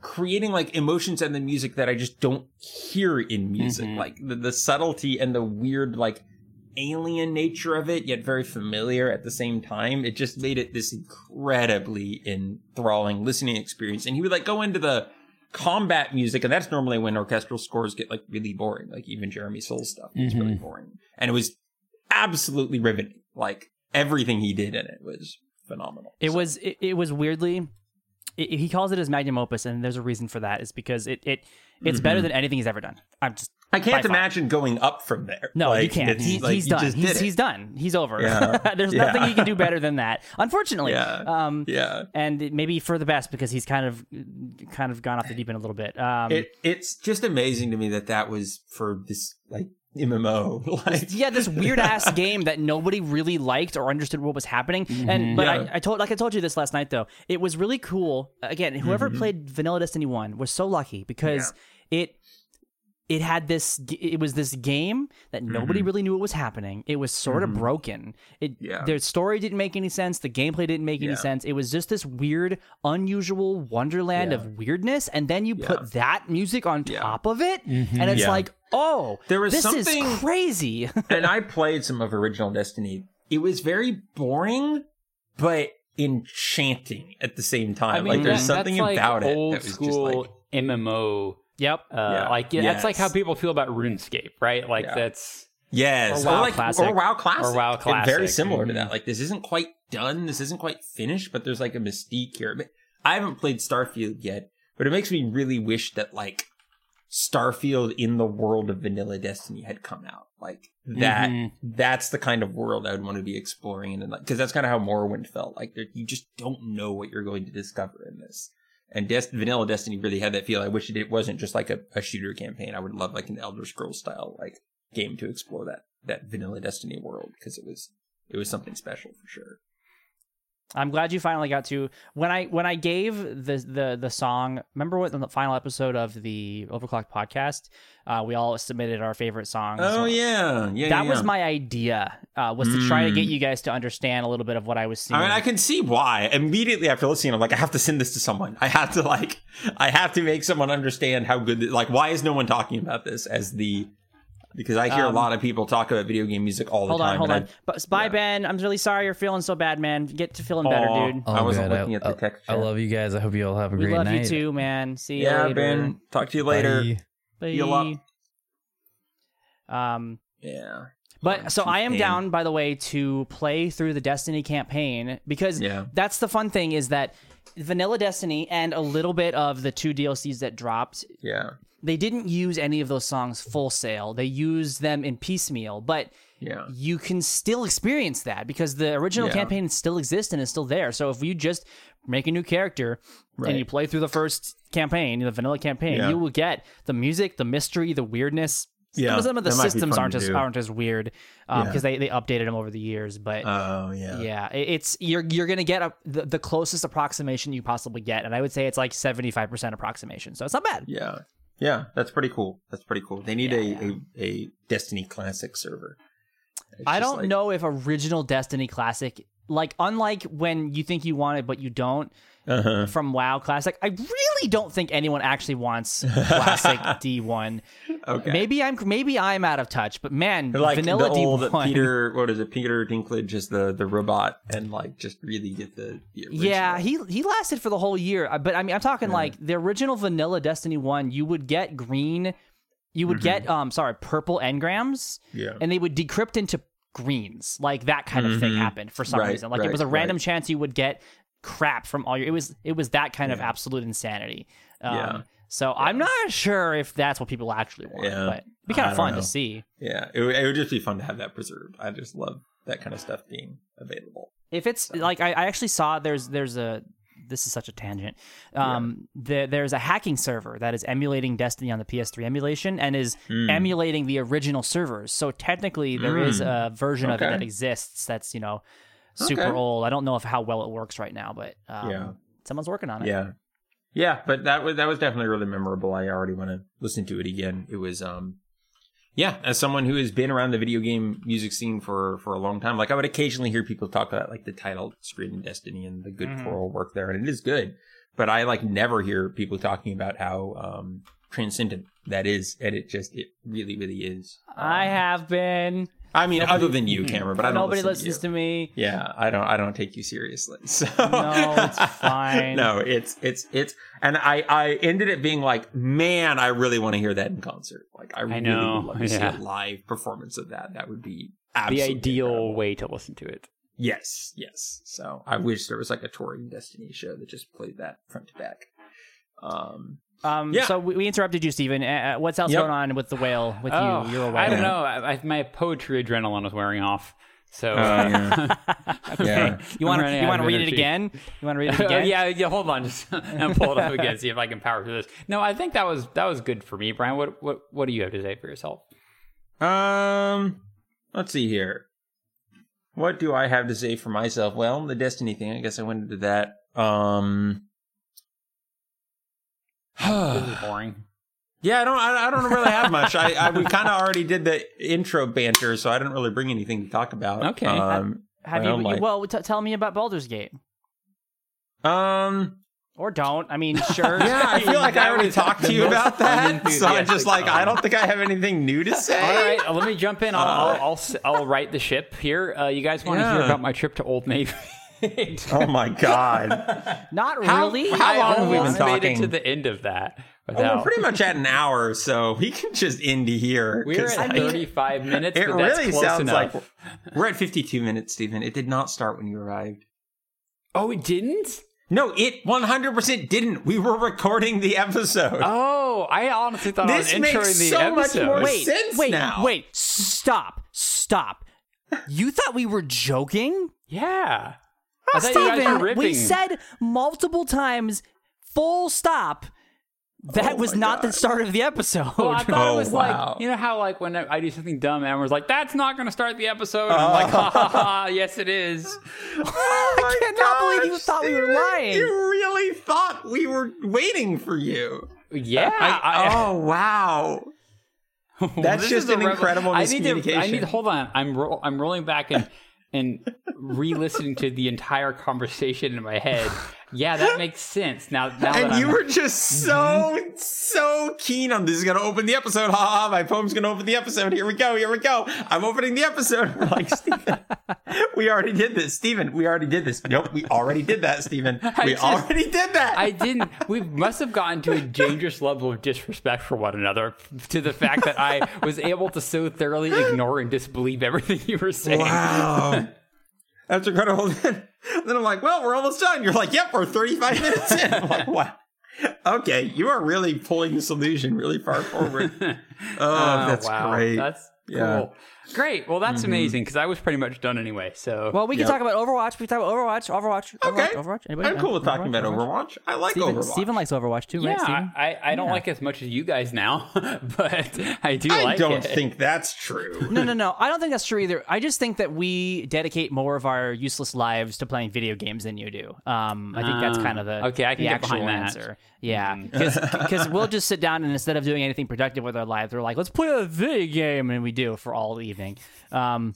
creating like emotions and the music that I just don't hear in music. Mhm. Like the, the subtlety and the weird, like, alien nature of it, yet very familiar at the same time. It just made it this incredibly enthralling listening experience. And he would like go into the combat music, and that's normally when orchestral scores get like really boring. Like even Jeremy Soule's stuff is really boring. And it was absolutely riveting. Like everything he did in it was phenomenal. It So- was it, it was weirdly it, he calls it his magnum opus and there's a reason for that is because it it it's better than anything he's ever done. I'm just I can't by far. imagine going up from there. no, you can't. He, like, he's done. He's, he's done. He's over. Yeah. There's Yeah. nothing he can do better than that. Unfortunately. Yeah. Um yeah. and maybe for the best because he's kind of kind of gone off the deep end a little bit. Um it it's just amazing to me that that was for this like MMO. like, yeah, this weird ass game that nobody really liked or understood what was happening. Mm-hmm. And but Yeah. I, I told like I told you this last night though. It was really cool. Again, whoever mm-hmm. played Vanilla Destiny 1 was so lucky because it it had this it was this game that mm-hmm. nobody really knew what was happening. It was sort of mm-hmm. broken. It Yeah. their story didn't make any sense, the gameplay didn't make any sense. It was just this weird unusual wonderland Yeah. of weirdness and then you Yeah. put that music on Yeah. top of it mm-hmm. and it's Yeah. like, "Oh, There was this something- is crazy." and I played some of original Destiny. It was very boring, but enchanting at the same time. like there's that- something that's like about it old that was school just like MMO. Yep. Uh, Yeah. Like yeah, that's like how people feel about RuneScape, right? Like Yeah. that's yes, Or WoW like Classic. or WoW Classic, Or WoW And very similar to Mhm. that. Like this isn't quite done. This isn't quite finished, but there's like a mystique here. I haven't played Starfield yet, but it makes me really wish that like Starfield in the world of vanilla Destiny had come out. Like that Mhm. that's the kind of world I would want to be exploring in and like because that's kind of how Morrowind felt. Like you just don't know what you're going to discover in this. And Des- Vanilla Destiny really had that feel. I wish it, wasn't just like a, a shooter campaign. I would love like an Elder Scrolls style like game to explore that that Vanilla Destiny world because it was it was something special for sure. I'm glad you finally got to when I when I gave the the the song. Remember what in the final episode of the Overclock podcast, uh, we all submitted our favorite songs. Oh yeah, yeah. that yeah, was my idea. Uh, was to try to get Mm. you guys to understand a little bit of what I was seeing. I mean, I can see why. Immediately after listening, I'm like, I have to send this to someone. I have to like, I have to make someone understand how good. Like, why is no one talking about this as the? Because I hear a Um, lot of people talk about video game music all the hold time. on, hold and on. But bye, yeah. Ben. I'm really sorry you're feeling so bad, man. Get to feeling I, better, Aw, dude. I wasn't good. looking at the text. I chat. love you guys. I hope you all have a We great love you too, man. See you Yeah, later. Ben. Talk to you later. Bye. Bye. Heal up. Um, Yeah. But so I am down, by the way, to play through the Destiny campaign because Yeah. that's the fun thing is that Vanilla Destiny and a little bit of the two DLCs that dropped, Yeah. They didn't use any of those songs full sale. They used them in piecemeal, but Yeah. you can still experience that because the original Yeah. campaign still exists and is still there. So if you just make a new character Right. and you play through the first campaign, the vanilla campaign, Yeah. you will get the music, the mystery, the weirdness. Yeah, Some of the systems aren't as do. aren't as weird because Yeah. they, they updated them over the years. But Oh yeah. yeah, it's you're you're gonna get a, the, the closest approximation you possibly get, and I would say it's like seventy five percent approximation. So it's not bad. Yeah. Yeah. That's pretty cool. That's pretty cool. They need Yeah. a, a a Destiny Classic server. It's I don't like- know if original Destiny Classic, like unlike when you think you want it but you don't, Uh-huh. from WoW Classic. I really don't think anyone actually wants Classic D1. Okay. Maybe I'm maybe I'm out of touch, but man, like vanilla the old D1. Peter, what is it? Peter Dinklage is the the robot, and like just really get the, the. Yeah, he he lasted for the whole year. Uh, But I mean, I'm talking like the original vanilla Destiny 1, you would get green, you would get um sorry, purple engrams yeah, and they would decrypt into greens. Like that kind of thing Mhm. happened for some Right, reason. Like it was a random right. chance you would get crap from all your it was it was that kind of absolute insanity. Um, Yeah. So I'm not sure if that's what people actually want, Yeah. but it'd be kind of fun know. to see. yeah. It, would- it would just be fun to have that preserved. I just love that kind of stuff being available. If it's like I, I actually saw there's there's a this is such a tangent. Um, the, there's a hacking server that is emulating Destiny on the PS3 emulation and is Hmm. emulating the original servers. So technically, there is a version of it that exists that's you know super Okay. old. I don't know if how well it works right now, but um, Yeah. someone's working on it. Yeah, yeah. But that was that was definitely really memorable. I already want to listen to it again. It was um. Yeah, as someone who has been around the video game music scene for for a long time, like I would occasionally hear people talk about like the title screen in Destiny and the good Mhm. choral work there, and it is good. But I like never hear people talking about how um transcendent that is, and it just it really really is. I Um, have been. I mean, other than you, Cameron, but I don't Nobody listen listens to, to, me. Yeah, I don't. I don't take you seriously. So No, it's fine. no, it's it's it's, and I I ended it being like, man, I really want to hear that in concert. Like, I really know, would love to yeah. see a live performance of that. That would be the ideal incredible. way to listen to it. Yes, yes. So I wish there was like a touring Destiny show that just played that front to back. Um, Um, Yeah. So we, we interrupted you, Stephen. Uh, uh, what's else Yep. going on with the whale? With Oh, you, you're a whale. I don't know. I, I, my poetry adrenaline was wearing off. So Oh, yeah. Yeah. You want to you want to of read it again? You want to read it Oh, again? yeah, yeah. Hold on, just and pull it up again. See if I can power through this. No, I think that was that was good for me, Bryan. What what what do you have to say for yourself? Um, let's see here. What do I have to say for myself? Well, the Destiny thing. I guess I went into that. Um, Really boring. yeah, I don't. I, I don't really have much. I, I we kind of already did the intro banter, so I didn't really bring anything to talk about. Okay. Um, Have I you? like- well, t- tell me about Baldur's Gate, um. or don't. I mean, sure. Yeah, I feel like I already talked to you about that. So I'm just like, I don't think I have anything new to say. All right, let me jump in. I'll, Uh, I'll, I'll, s- I'll right the ship here. Uh, you guys want to hear about my trip to Old Navy? Oh my god. Not really. how I long have we been almost made it talking? to the end of that. Oh, well, Without, we're pretty much at an hour, so we can just end here. we're 'cause, at like, 35 minutes, It but that's really close sounds enough. like we're at 52 minutes, Stephen. It did not start when you arrived. Oh, it didn't? No, it 100% didn't. We were recording the episode. Oh, I honestly thought This I was makes introing the so much episode. more wait, sense wait, now. wait. Stop. Stop. You thought we were joking? Yeah. I thought you guys were Stephen, we said multiple times, full stop. That Oh was my not the start of the episode. Well, I thought Oh, it was oh, wow. like you know how like when I do something dumb, everyone's like, "That's not going to start the episode." And I'm like, oh. "Ha ha ha! Yes, it is." Oh I cannot believe you thought we were Stephen, lying. You really thought we were waiting for you. Yeah. I- I- oh, wow. That's this just is a an revel- incredible I need to. I miscommunication. need. Hold on. I'm ro- I'm rolling back and and re-listening to the entire conversation in my head. Yeah, that makes sense. Now, now And you I'm, were just mm-hmm. so, so keen on this is going to open the episode. Ha ha, my poem's going to open the episode. Here we go, here we go. I'm opening the episode. We're like, Stephen, we already did this. Stephen, we already did this. Nope, we already did that, Stephen, We just- already did that. I didn't. We must have gotten to a dangerous level of disrespect for one another to the fact that I was able to so thoroughly ignore and disbelieve everything you were saying. Wow. That's incredible. then I'm like, well, we're almost done. You're like, yep, we're 35 minutes in. I'm like, wow. Okay, you are really pulling this illusion really far forward. Oh, Oh, that's wow. great. That's Yeah. Mm-hmm. cool. Great. Well, that's amazing because I was pretty much done anyway. So well, we can Yep. talk about Overwatch. We can talk about Overwatch. Overwatch. Okay. Overwatch. Overwatch. Anybody? I'm cool with talking about Overwatch. I like Stephen, Overwatch. Stephen likes Overwatch too, yeah, right, Stephen? I, I don't like it as much as you guys now, but I do I like don't it. think that's true. No, no, no. I don't think that's true either. I just think that we dedicate more of our useless lives to playing video games than you do. Um, I think that's Ah, kind of the okay, I can the get actual behind that. answer. Yeah, because we'll just sit down and instead of doing anything productive with our lives, we're like, let's play a video game, and we do for all evening. Um,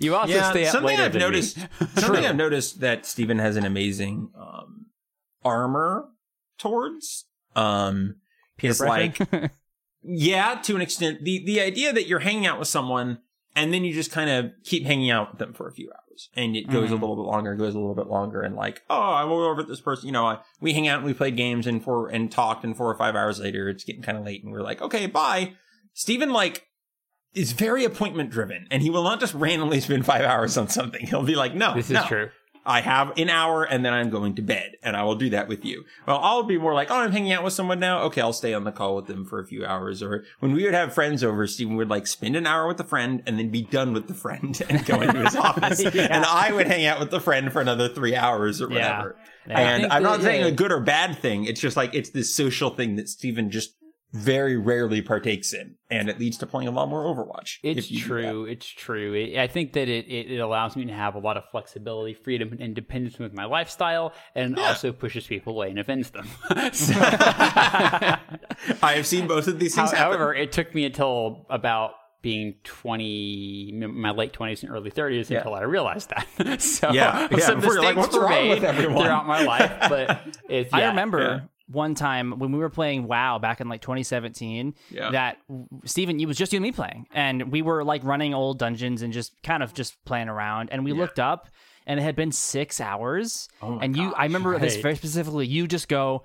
You also yeah, stay up something later I've than me. noticed. something I've noticed that Stephen has an amazing um, armor towards. Um, is like yeah, to an extent. The the idea that you're hanging out with someone and then you just kind of keep hanging out with them for a few hours, and it goes a Mhm. little bit longer, goes a little bit longer, and like, oh, I went over at this person. You know, I, we hang out and we played games and four and talked, and four or five hours later, it's getting kind of late, and we're like, okay, bye. Stephen, like. Is very appointment driven, and he will not just randomly spend five hours on something. He'll be like, "No, This is no. true. I have an hour and then I'm going to bed and I will do that with you. Well, I'll be more like, oh, I'm hanging out with someone now. Okay, I'll stay on the call with them for a few hours. Or when we would have friends over, Stephen would like spend an hour with the friend and then be done with the friend and go into his office. And I would hang out with the friend for another three hours or whatever. Yeah. And I'm not that- saying yeah. a good or bad thing. It's just like, it's this social thing that Stephen just very rarely partakes in. And it leads to playing a lot more Overwatch. It's if you do that. true. It's true. It, I think that it, it, it allows me to have a lot of flexibility, freedom, and independence with my lifestyle, and Yeah. also pushes people away and offends them. So- I have seen both of these things happen. However, it took me until about being 20, my late 20s and early 30s Yeah. until I realized that. so Yeah, yeah, some before you're like, "What's were wrong made with everyone?" throughout my life, but it's, I remember yeah. One time when we were playing WoW back in like 2017 Yeah. that Stephen, you was just you and me playing. And we were like running old dungeons and just kind of just playing around. And we looked up and it had been six hours. Oh my and you, I remember this very specifically. You just go,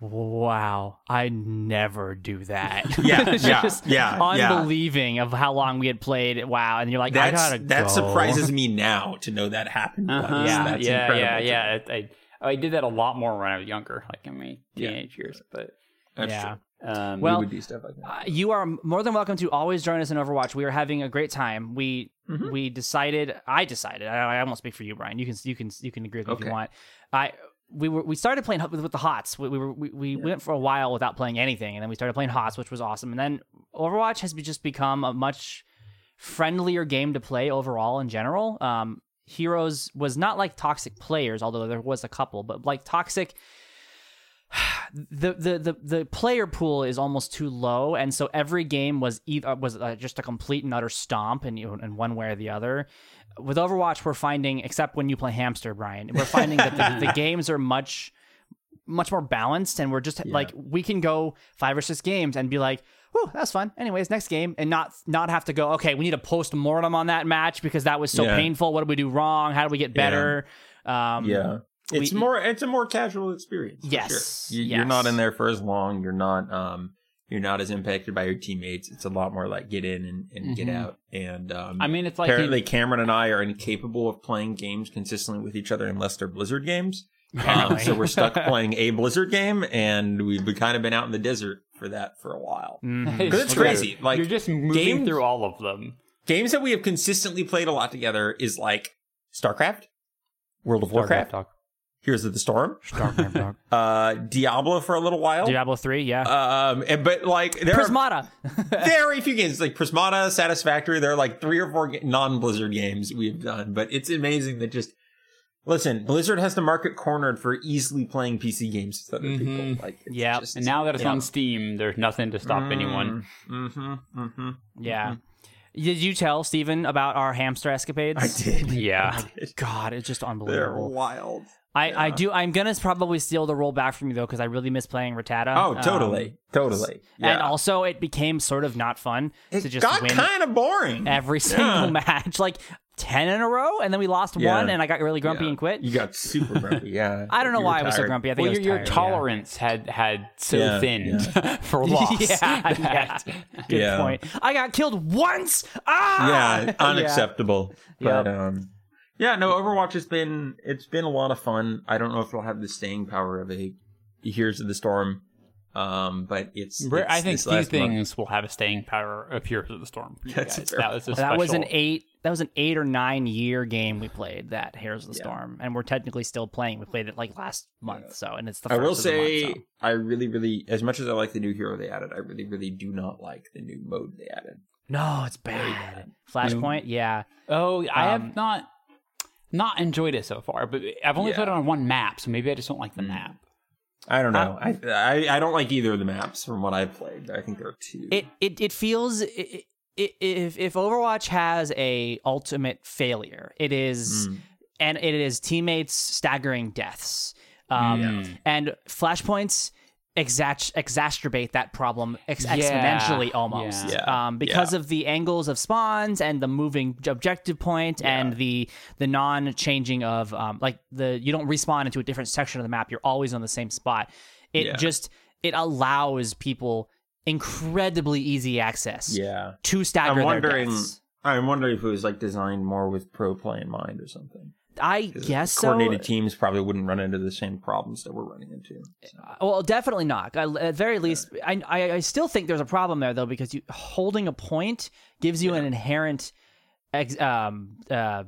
Wow, I never do that. Yeah, It's yeah, just yeah, yeah. unbelieving of how long we had played WoW, and you're like, That's, I gotta that go. surprises me now to know that happened. Uh-huh. Yeah, That's yeah, incredible yeah, to yeah. Me. I, I, I did that a lot more when I was younger, like in my Yeah. teenage years. But That's yeah. true. um, Well, we would do stuff like that. Uh, you are more than welcome to always join us in Overwatch. We are having a great time. We Mhm. we decided. I decided. I, I won't speak for you, Bryan. You can you can you can agree with me if you want. I we were we started playing with, with the Hots. We, we were we, we went for a while without playing anything, and then we started playing Hots, which was awesome. And then Overwatch has be- just become a much friendlier game to play overall in general. Um, Heroes was not like toxic players, although there was a couple, but like toxic. The, the the the player pool is almost too low, and so every game was either was uh, just a complete and utter stomp, and in one way or the other. With Overwatch, we're finding, except when you play Hamster, Bryan, we're finding that the, the games are much much more balanced, and we're just like we can go five or six games and be like, "Whew, that's fun." Anyways, next game, and not not have to go. Okay, we need a post mortem on that match because that was so Yeah. painful. What did we do wrong? How do we get better? Um, Yeah. It's we- more it's a more casual experience. Yes, sure. You, You're not in there for as long. You're not um you're not as impacted by your teammates. It's a lot more like get in and, and get Mhm. out. And um I mean, it's like apparently Cameron and I are incapable of playing games consistently with each other unless they're Blizzard games. Um, so we're stuck playing a Blizzard game, and we've kind of been out in the desert for that for a while. mhm. It's it's crazy, like, you're just moving games- through all of them. Games that we have consistently played a lot together is like StarCraft, World of Warcraft, Talk. Heroes of the Storm, Starcraft uh, Diablo for a little while. Diablo three, yeah. Um, and, but like there Prismata. are very few games like Prismata, Satisfactory. There are like three or four non-Blizzard games we've done, but it's amazing that just listen. Blizzard has the market cornered for easily playing PC games with other Mhm. people. Like, just- And now that it's yeah. on Steam, there's nothing to stop anyone. Mm-hmm. Mm-hmm. yeah. Did you tell Stephen about our hamster escapades? I did. Yeah. I did. God, it's just They're unbelievable. wild. I, I do. I'm gonna probably steal the role back from you though, because I really miss playing Rattata. Oh, Um, totally, totally. Yeah. And also, it became sort of not fun it to just got kind of boring. every single Yeah. match, like ten in a row, and then we lost Yeah. one, and I got really grumpy Yeah. and quit. You got super grumpy. Yeah. I don't know You why were I was so grumpy. I think Well, I your, was your tired, yeah. tolerance had had so Yeah, thinned yeah. for loss. yeah, yeah. Good Yeah. point. I got killed once. Ah, yeah, unacceptable. Yep. But um, yeah, no, Overwatch has been it's been a lot of fun. I don't know if it'll have the staying power of a Heroes of the Storm, um, but it's, Rare- I think this few last month. things will have a staying power of Heroes of the Storm. That's guys. fair. That was a That was an eight. That was an eight or nine year game we played. That Heroes of the Yeah. Storm, and we're technically still playing. We played it like last month, so and it's the. I will of the month, say, so. I really, really, as much as I like the new hero they added, I really, really do not like the new mode they added. no, it's Very bad. Flashpoint, yeah. Oh, I Um, have not not enjoyed it so far, but I've only Yeah. played it on one map, so maybe I just don't like the Mm. map. I don't know. I, I I don't like either of the maps from what I've played. I think there are two. It it it feels. It, it, if if Overwatch has a ultimate failure, it is, Mm. and it is teammates staggering deaths. Um, Yeah. and flashpoints exact exacerbate that problem ex- Yeah, exponentially almost yeah. Yeah, um, because yeah. of the angles of spawns and the moving objective point and the the non-changing of um, like the you don't respawn into a different section of the map you're always on the same spot it Yeah. just it allows people incredibly easy access yeah. to stagger I'm wondering. deaths. I'm wondering if it was like designed more with pro play in mind or something. I guess so. coordinated teams probably wouldn't run into the same problems that we're running into. So. Well, definitely not. I, at very least, I, I I still think there's a problem there though because you holding a point gives you an inherent, ex, um, uh,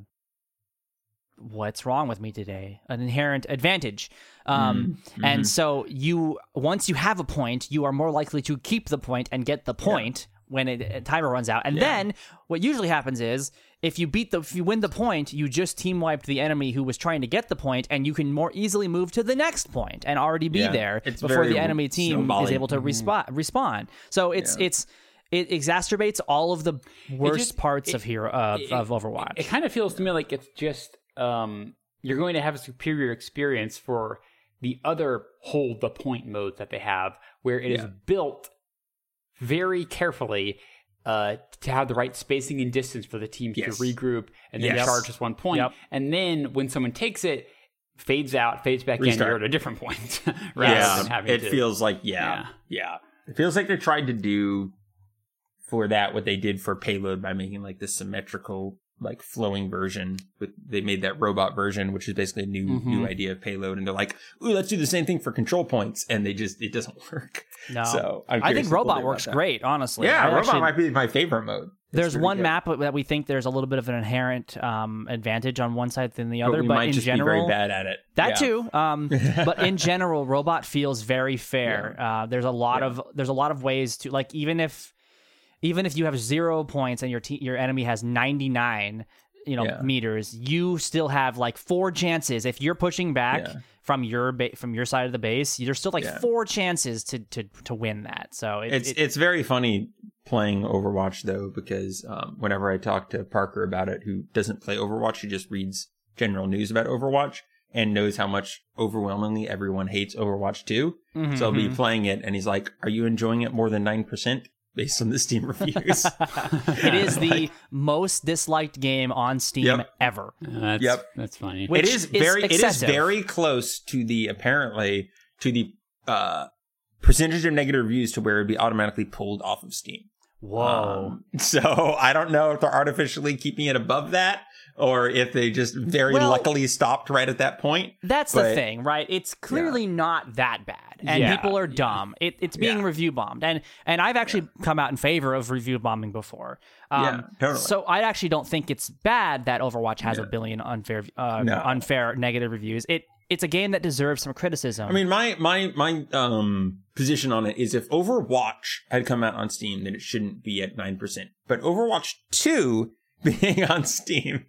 what's wrong with me today? An inherent advantage. Um, Mm, and mhm. so you once you have a point, you are more likely to keep the point and get the point when it, a timer runs out. And Yeah. then what usually happens is if you beat the if you win the point, you just team wiped the enemy who was trying to get the point, and you can more easily move to the next point and already be Yeah. there It's before the enemy team is able to respawn. Respawn. So it's Yeah. it's it exacerbates all of the worst just- parts it- of here of, it- of Overwatch. It kind of feels to me like it's just um, you're going to have a superior experience for the other hold the point modes that they have, where it is built very carefully uh, to have the right spacing and distance for the teams Yes. to regroup and then Yes. charge just one point. Yep. And then when someone takes it, fades out, fades back in, Restart. you're at a different point. rather yeah, than having it to, feels like yeah, yeah, It feels like they tried to do for that what they did for payload by making like this symmetrical, like flowing version. But they made that robot version, which is basically a new Mhm. new idea of payload, and they're like, "Ooh, let's do the same thing for control points," and they just it doesn't work. no, So I think robot works great. Honestly, Yeah, I robot actually- might be my favorite mode. It's There's one good. map that we think there's a little bit of an inherent um, advantage on one side than the but other, but, might in general, be very bad at it. that Yeah. too. Um, but in general, robot feels very fair. Uh, there's a lot Yeah. of there's a lot of ways to like even if even if you have zero points and your te- your enemy has 99 you know Yeah. meters you still have like four chances if you're pushing back Yeah. from your ba- from your side of the base there's still like Yeah. four chances to to to win that so it, it's it- it's very funny playing Overwatch though because um, whenever I talk to Parker about it, who doesn't play Overwatch, he just reads general news about Overwatch and knows how much overwhelmingly everyone hates Overwatch 2. Mhm, So I'll be mhm. playing it, and he's like, "Are you enjoying it more than nine percent based on the Steam reviews?" it is the most disliked game on steam Yep. ever That's, Yep. That's funny. Which it is is very it is very close to the apparently to the uh percentage of negative reviews to where it'd be automatically pulled off of Steam. whoa Um, so I don't know if they're artificially keeping it above that or if they just very Well- luckily stopped right at that point. That's the thing, right? It's clearly not that bad, and Yeah, people are dumb. It, it's being Yeah. review bombed, and and I've actually come out in favor of review bombing before. Um, Yeah, totally. So I actually don't think it's bad that Overwatch has a billion unfair, uh, No. unfair negative reviews. It it's a game that deserves some criticism. I mean, my my my um position on it is if Overwatch had come out on Steam, then it shouldn't be at nine percent. But Overwatch Two being on Steam,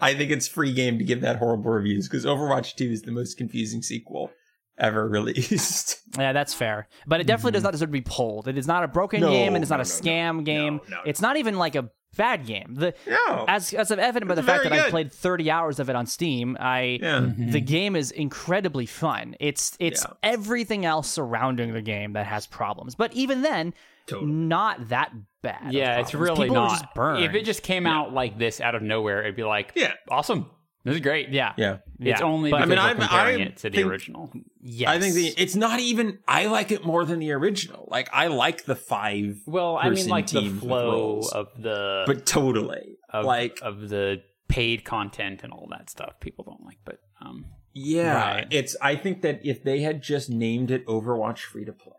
I think it's free game to give that horrible reviews because Overwatch Two is the most confusing sequel ever released. yeah, that's fair, but it definitely does mm-hmm. not deserve to be pulled. It is not a broken No, game, and it's not no, a no, scam game. no, no. It's not even like a bad game. The no, as as of evident by the fact very that I played 30 hours of it on Steam, I yeah. the mm-hmm. game is incredibly fun. It's it's Yeah. everything else surrounding the game that has problems. But even then, Totally. not that bad. yeah, it's really People not. just burned. If it just came out like this out of nowhere, it'd be like, Yeah. awesome. This is great. yeah, Yeah. It's Yeah. only But- I mean, we're I'm- comparing I it to the original. yes. I think the it's not even. I like it more than the original. Like I like the five, Well, I mean, like the flow roles. of the but totally of, like of the paid content and all that stuff. People don't like, but um, yeah. Right. It's. I think that if they had just named it Overwatch free to play,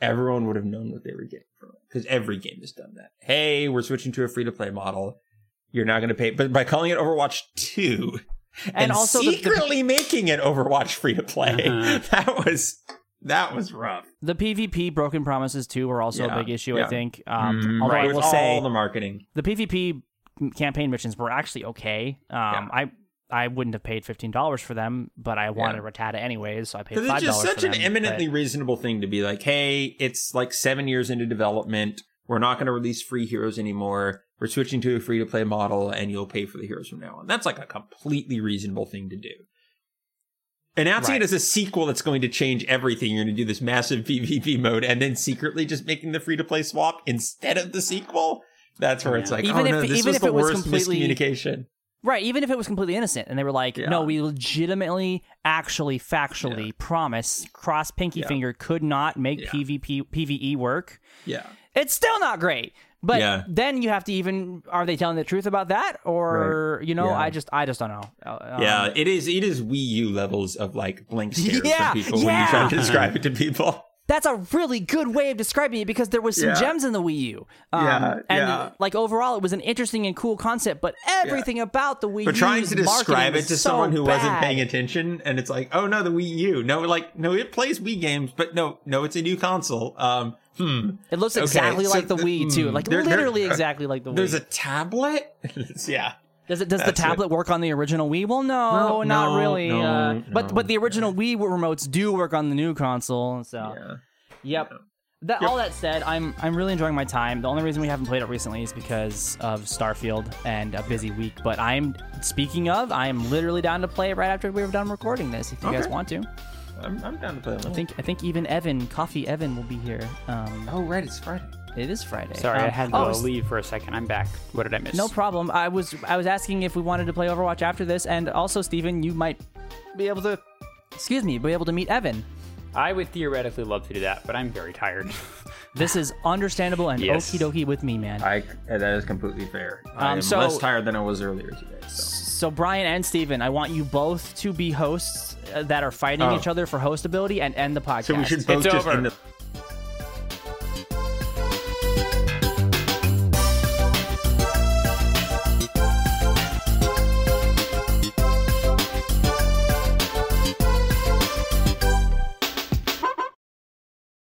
everyone would have known what they were getting from it because every game has done that. Hey, we're switching to a free to play model. You're not going to pay, but by calling it Overwatch Two. And, also the- the- secretly making it Overwatch free to play. Uh-huh. That was that was rough. the PvP broken promises too were also Yeah, a big issue. yeah. I think. Um, Mm, although right. I It will was say all the marketing. the PvP campaign missions were actually okay. Um, I I wouldn't have paid fifteen dollars for them, but I wanted Rattata anyways, so I paid five it's dollars. just such for an them, eminently but- reasonable thing to be like, hey, it's like seven years into development. We're not going to release free heroes anymore. We're switching to a free to play model, and you'll pay for the heroes from now on. That's like a completely reasonable thing to do. Announcing Right. it as a sequel that's going to change everything. You're going to do this massive PvP mode, and then secretly just making the free to play swap instead of the sequel. That's where it's like, Even oh if- no, this even was if the it was completely- miscommunication. Right, even if it was completely innocent, and they were like, Yeah. "No, we legitimately, actually, factually promise cross pinky Yeah. finger could not make Yeah. PvP PVE work." Yeah. It's still not great. But Yeah. then you have to even are they telling the truth about that or you know Yeah. I just I just don't know. Uh, Yeah, um, it is. It is Wii U levels of like blank stares Yeah, from people when you try to describe it to people. That's a really good way of describing it because there was some Yeah. gems in the Wii U. Um, Yeah, and yeah. like overall, it was an interesting and cool concept, but everything about the Wii U. But trying to describe it to so someone who wasn't paying attention, and it's like, oh no, the Wii U. No, like no, it plays Wii games, but no, no, it's a new console. Um, hmm. It looks Okay, exactly so like the the- Wii too, mm, like there- literally exactly like the Wii. There's a tablet. yeah. Does it? Does the That's it. tablet work on the original Wii? Well, no, No, not no, really. no, uh, But no. but the original Wii remotes do work on the new console. So Yeah. yep. That, All that said, I'm I'm really enjoying my time. The only reason we haven't played it recently is because of Starfield and a busy week. But I'm speaking of, I am literally down to play it right after we're done recording this. If you guys want to, I'm, I'm down to play a little. I think I think even Evan, Coffee Evan, will be here. Um, Oh right, it's Friday. It is Friday. sorry, I Um, had to oh, leave for a second. I'm back. What did I miss? No problem. I was I was asking if we wanted to play Overwatch after this, and also Stephen, you might be able to, excuse me, be able to meet Evan. I would theoretically love to do that, but I'm very tired. This is understandable and Yes. okie dokie with me, man. I that is completely fair. I Um, am so- less tired than I was earlier today. So. So Bryan and Stephen, I want you both to be hosts uh, that are fighting Oh. each other for host ability and end the podcast. So we should both It's just over. end the